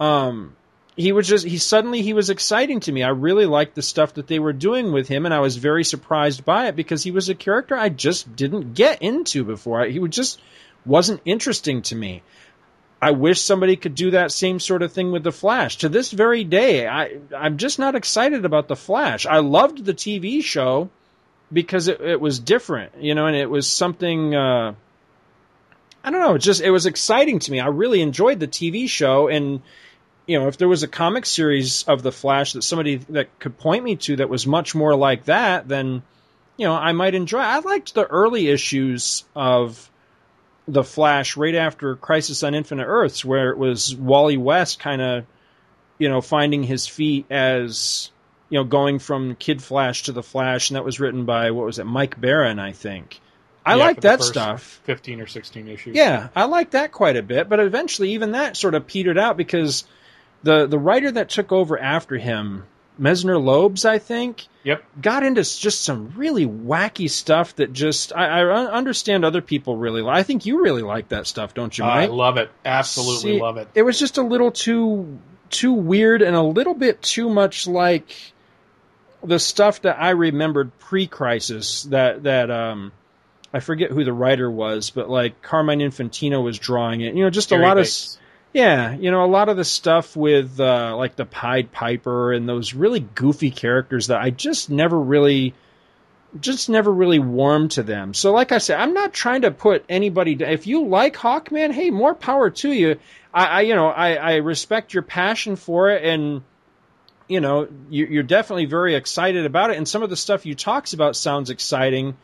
Um, he was just he suddenly he was exciting to me. I really liked the stuff that they were doing with him, and I was very surprised by it because he was a character I just didn't get into before. He was just wasn't interesting to me. I wish somebody could do that same sort of thing with the Flash. To this very day, I I'm just not excited about the Flash. I loved the TV show because it, it was different, you know, and it was something. Uh, I don't know. It just it was exciting to me. I really enjoyed the TV show and you know, if there was a comic series of the Flash that somebody that could point me to that was much more like that, then you know, I might enjoy. I liked the early issues of the Flash right after Crisis on Infinite Earths, where it was Wally West kind of, you know, finding his feet as you know, going from Kid Flash to the Flash, and that was written by what was it, Mike Baron, I think. I Yeah, like that stuff. Fifteen or sixteen issues. Yeah, I like that quite a bit, but eventually even that sort of petered out because the the writer that took over after him, Messner-Loebs, I think, Yep. got into just some really wacky stuff that just I, I understand other people really. Like. I think you really like that stuff, don't you, I love it. Absolutely See, love it. It was just a little too too weird and a little bit too much like the stuff that I remembered pre-crisis that that um I forget who the writer was, but like Carmine Infantino was drawing it. You know, just Cary a lot of Bates. Yeah, you know, a lot of the stuff with uh, like the Pied Piper and those really goofy characters that I just never really, just never really warmed to them. So, like I said, I'm not trying to put anybody. down. If you like Hawkman, hey, more power to you. I, I you know, I, I respect your passion for it, and you know, you, you're definitely very excited about it. And some of the stuff you talks about sounds exciting.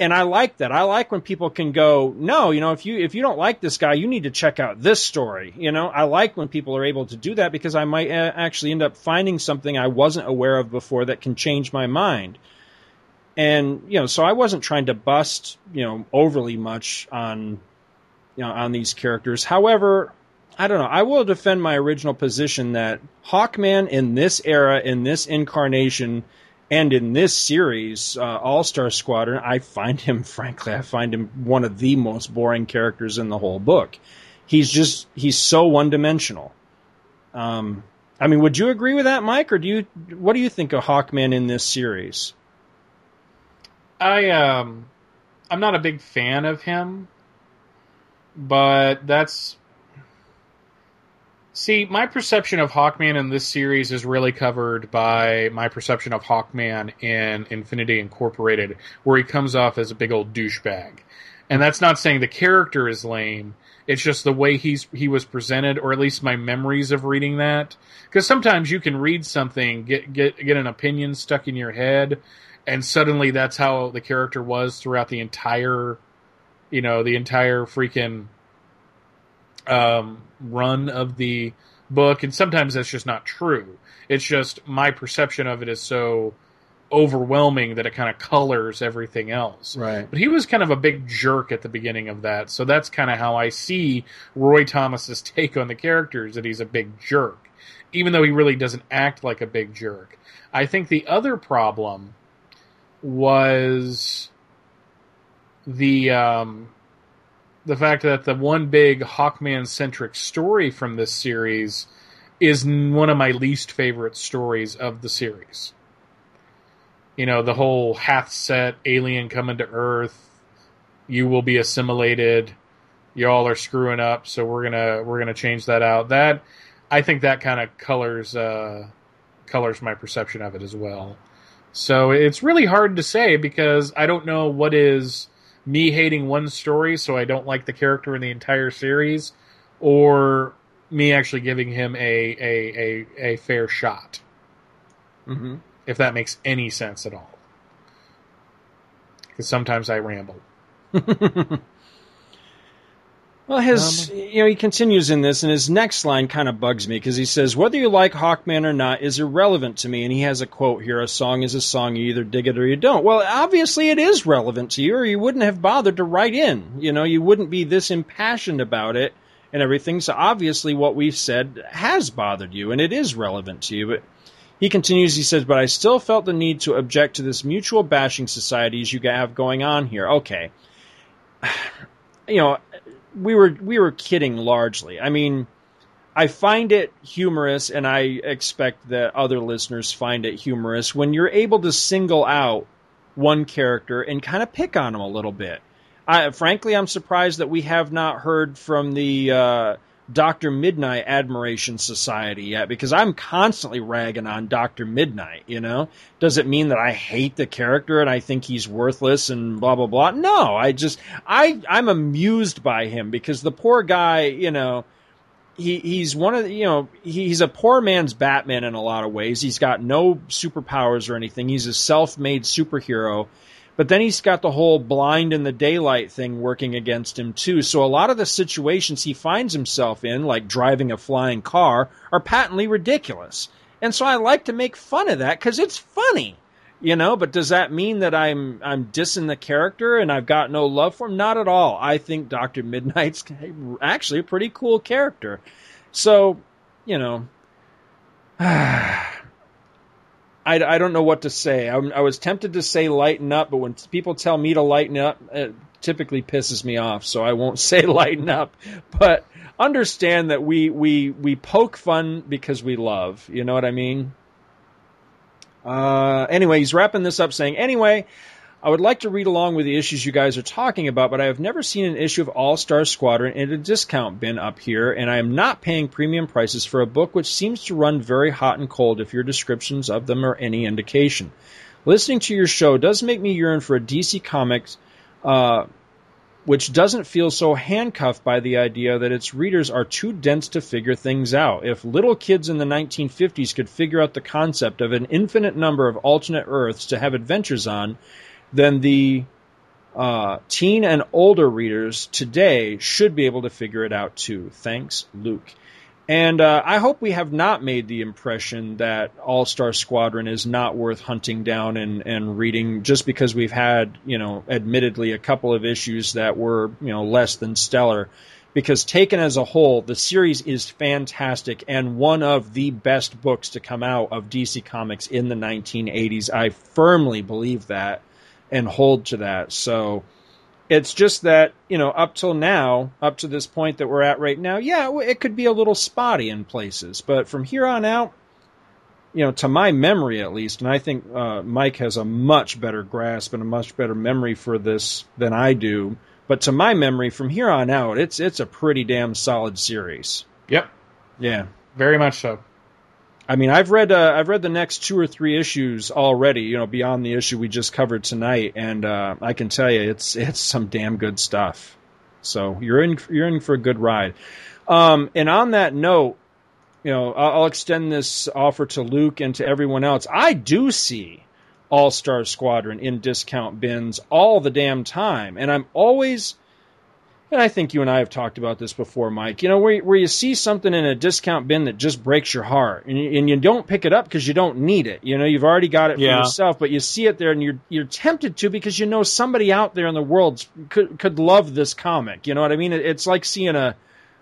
And I like that. I like when people can go, no, you know, if you if you don't like this guy, you need to check out this story. You know, I like when people are able to do that because I might uh, actually end up finding something I wasn't aware of before that can change my mind. And you know, so I wasn't trying to bust, you know, overly much on you know on these characters. However, I don't know. I will defend my original position that Hawkman in this era, in this incarnation, and in this series, uh, All Star Squadron, I find him, [laughs] frankly, I find him one of the most boring characters in the whole book. He's just, he's so one dimensional. Um, I mean, would you agree with that, Mike, or do you, what do you think of Hawkman in this series? I, um, I'm not a big fan of him, but that's See, my perception of Hawkman in this series is really covered by my perception of Hawkman in Infinity Incorporated, where he comes off as a big old douchebag. And that's not saying the character is lame. It's just the way he's he was presented, or at least my memories of reading that. Because sometimes you can read something, get get get an opinion stuck in your head, and suddenly that's how the character was throughout the entire, you know, the entire freaking um, run of the book, and sometimes that's just not true. It's just my perception of it is so overwhelming that it kind of colors everything else. Right. But he was kind of a big jerk at the beginning of that, so that's kind of how I see Roy Thomas's [laughs] take on the characters that he's a big jerk, even though he really doesn't act like a big jerk. I think the other problem was the um, the fact that the one big Hawkman centric story from this series is one of my least favorite stories of the series. You know, the whole Hath set alien coming to Earth, you will be assimilated, y'all are screwing up, so we're gonna we're gonna change that out. That I think that kind of colors uh, colors my perception of it as well. So it's really hard to say because I don't know what is me hating one story, so I don't like the character in the entire series, or me actually giving him a a a, a fair shot. Mm-hmm. If that makes any sense at all, because sometimes I ramble. [laughs] Well, his, um, you know, he continues in this, and his next line kind of bugs me because he says, "Whether you like Hawkman or not is irrelevant to me." And he has a quote here: "A song is a song; you either dig it or you don't." Well, obviously, it is relevant to you, or you wouldn't have bothered to write in. You know, you wouldn't be this impassioned about it and everything. So obviously, what we've said has bothered you, and it is relevant to you. But he continues. He says, "But I still felt the need to object to this mutual bashing societies you have going on here." Okay. [sighs] You know, we were we were kidding largely. I mean, I find it humorous, and I expect that other listeners find it humorous when you're able to single out one character and kind of pick on him a little bit. I, frankly, I'm surprised that we have not heard from the uh, Doctor Midnight Admiration Society yet because I'm constantly ragging on Doctor Midnight. You know, does it mean that I hate the character and I think he's worthless and blah blah blah? No, I just I I'm amused by him because the poor guy, you know. He, he's one of the, you know he's a poor man's Batman in a lot of ways. He's got no superpowers or anything. He's a self-made superhero, but then he's got the whole blind in the daylight thing working against him too. So a lot of the situations he finds himself in, like driving a flying car, are patently ridiculous. And so I like to make fun of that because it's funny, you know. But does that mean that I'm I'm dissing the character and I've got no love for him? Not at all. I think Doctor [laughs] Midnight's actually a pretty cool character. So, you know. [sighs] I, I don't know what to say. I, I, was tempted to say lighten up, but when people tell me to lighten up, it typically pisses me off. So I won't [laughs] say lighten up. But understand that we we we poke fun because we love. You know what I mean? Uh, anyway, he's wrapping this up saying, anyway, I would like to read along with the issues you guys are talking about, but I have never seen an issue of All Star Squadron in a discount bin up here, and I am not paying premium prices for a book which seems to run very hot and cold if your descriptions of them are any indication. Listening to your show does make me yearn for a DC Comics, uh, which doesn't feel so handcuffed by the idea that its readers are too dense to figure things out. If little kids in the 1950s could figure out the concept of an infinite number of alternate Earths to have adventures on, then the Uh, teen and older readers today should be able to figure it out too. Thanks, Luke. And uh, I hope we have not made the impression that All Star Squadron is not worth hunting down and, and reading just because we've had, you know, admittedly a couple of issues that were, you know, less than stellar. Because taken as a whole, the series is fantastic and one of the best books to come out of DC Comics in the 1980s. I firmly believe that and hold to that. So, it's just that, you know, up till now, up to this point that we're at right now, yeah, it could be a little spotty in places. But from here on out, you know, to my memory at least, and I think uh, Mike has a much better grasp and a much better memory for this than I do. But to my memory, from here on out, it's it's a pretty damn solid series. Yep. Yeah. Very much so. I mean, I've read uh, I've read the next two or three issues already. You know, beyond the issue we just covered tonight, and uh, I can tell you, it's it's some damn good stuff. So you're in you're in for a good ride. Um, and on that note, you know, I'll, I'll extend this offer to Luke and to everyone else. I do see All Star Squadron in discount bins all the damn time, and I'm always and I think you and I have talked about this before, Mike. You know, where, where you see something in a discount bin that just breaks your heart, and you, and you don't pick it up because you don't need it. You know, you've already got it for Yeah. yourself, but you see it there, and you're you're tempted to because you know somebody out there in the world could could love this comic. You know what I mean? It, it's like seeing a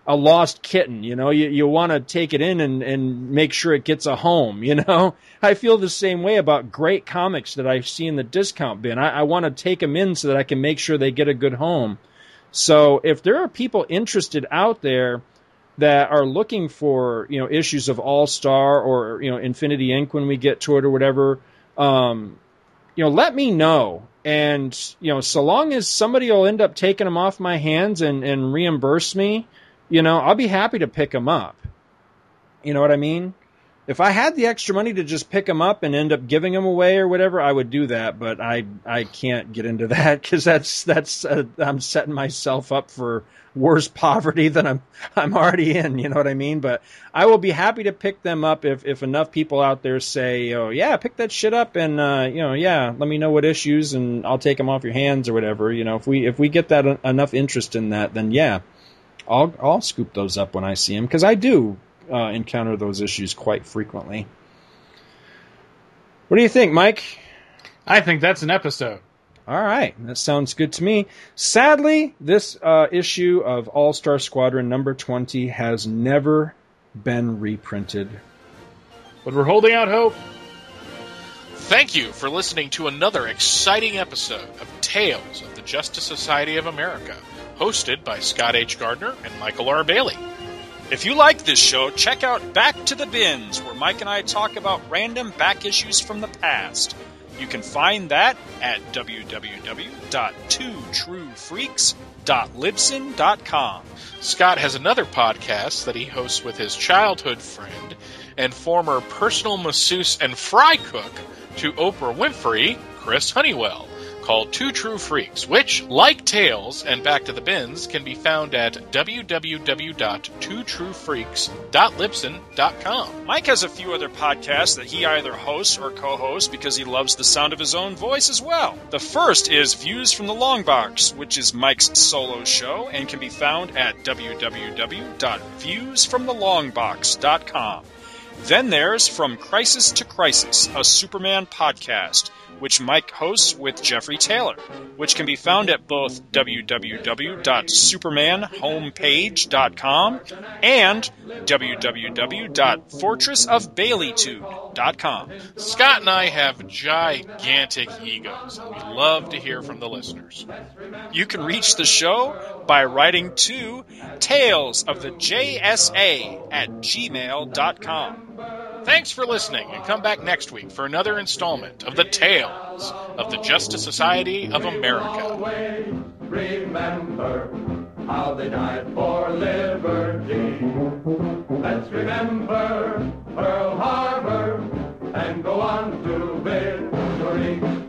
a lost kitten. You know, you you want to take it in and and make sure it gets a home. [laughs] You know, I feel the same way about great comics that I see in the discount bin. I, I want to take them in so that I can make sure they get a good home. So if there are people interested out there that are looking for you know issues of All Star or you know Infinity Inc. when we get to it or whatever, um, you know, let me know. And you know, so long as somebody will end up taking them off my hands and and reimburse me, you know, I'll be happy to pick them up. You know what I mean? If I had the extra money to just pick them up and end up giving them away or whatever, I would do that. But I I can't get into that [laughs] because that's that's uh, I'm setting myself up for worse [laughs] poverty than I'm I'm already in. You know what I mean? But I will be happy to pick them up if if enough people out there say, oh yeah, pick that shit up and uh, you know yeah, let me know what issues and I'll take them off your hands or whatever. You know, if we if we get that enough interest in that, then yeah, I'll I'll scoop those up when I see them because I do uh, encounter those issues quite frequently. What do you think, Mike? I think that's an episode. All right, that sounds good to me. Sadly, this uh, issue of All Star Squadron number 20 has never been reprinted. But we're holding out hope. Thank you for listening to another exciting episode of Tales of the Justice Society of America, hosted by Scott H. Gardner and Michael R. Bailey. If you like this show, check out Back to the Bins, where Mike and I talk about random back issues from the past. You can find that at www.twotruefreaks.libsyn.com. Scott has another podcast that he hosts with his childhood friend and former personal masseuse and fry cook to Oprah Winfrey, Chris Honeywell, called Two True Freaks, which, like Tales and Back to the Bins, can be found at www.twotruefreaks.libsyn.com. Mike has a few other podcasts that he either hosts or co hosts because he loves the sound of his own voice as well. The first is Views from the Long Box, which is Mike's solo show and can be found at www.viewsfromthelongbox.com. Then there's From Crisis to Crisis, a Superman podcast, which Mike hosts with Jeffrey Taylor, which can be found at both www.supermanhomepage.com and www.fortressofbaileytude.com. Scott and I have gigantic egos, and we love to hear from the listeners. You can reach the show by writing to Tales of the JSA at gmail.com. Thanks for listening, and come back next week for another installment of the Tales of the Justice Society of America. Remember how they died for liberty. Let's remember Pearl Harbor and go on to victory.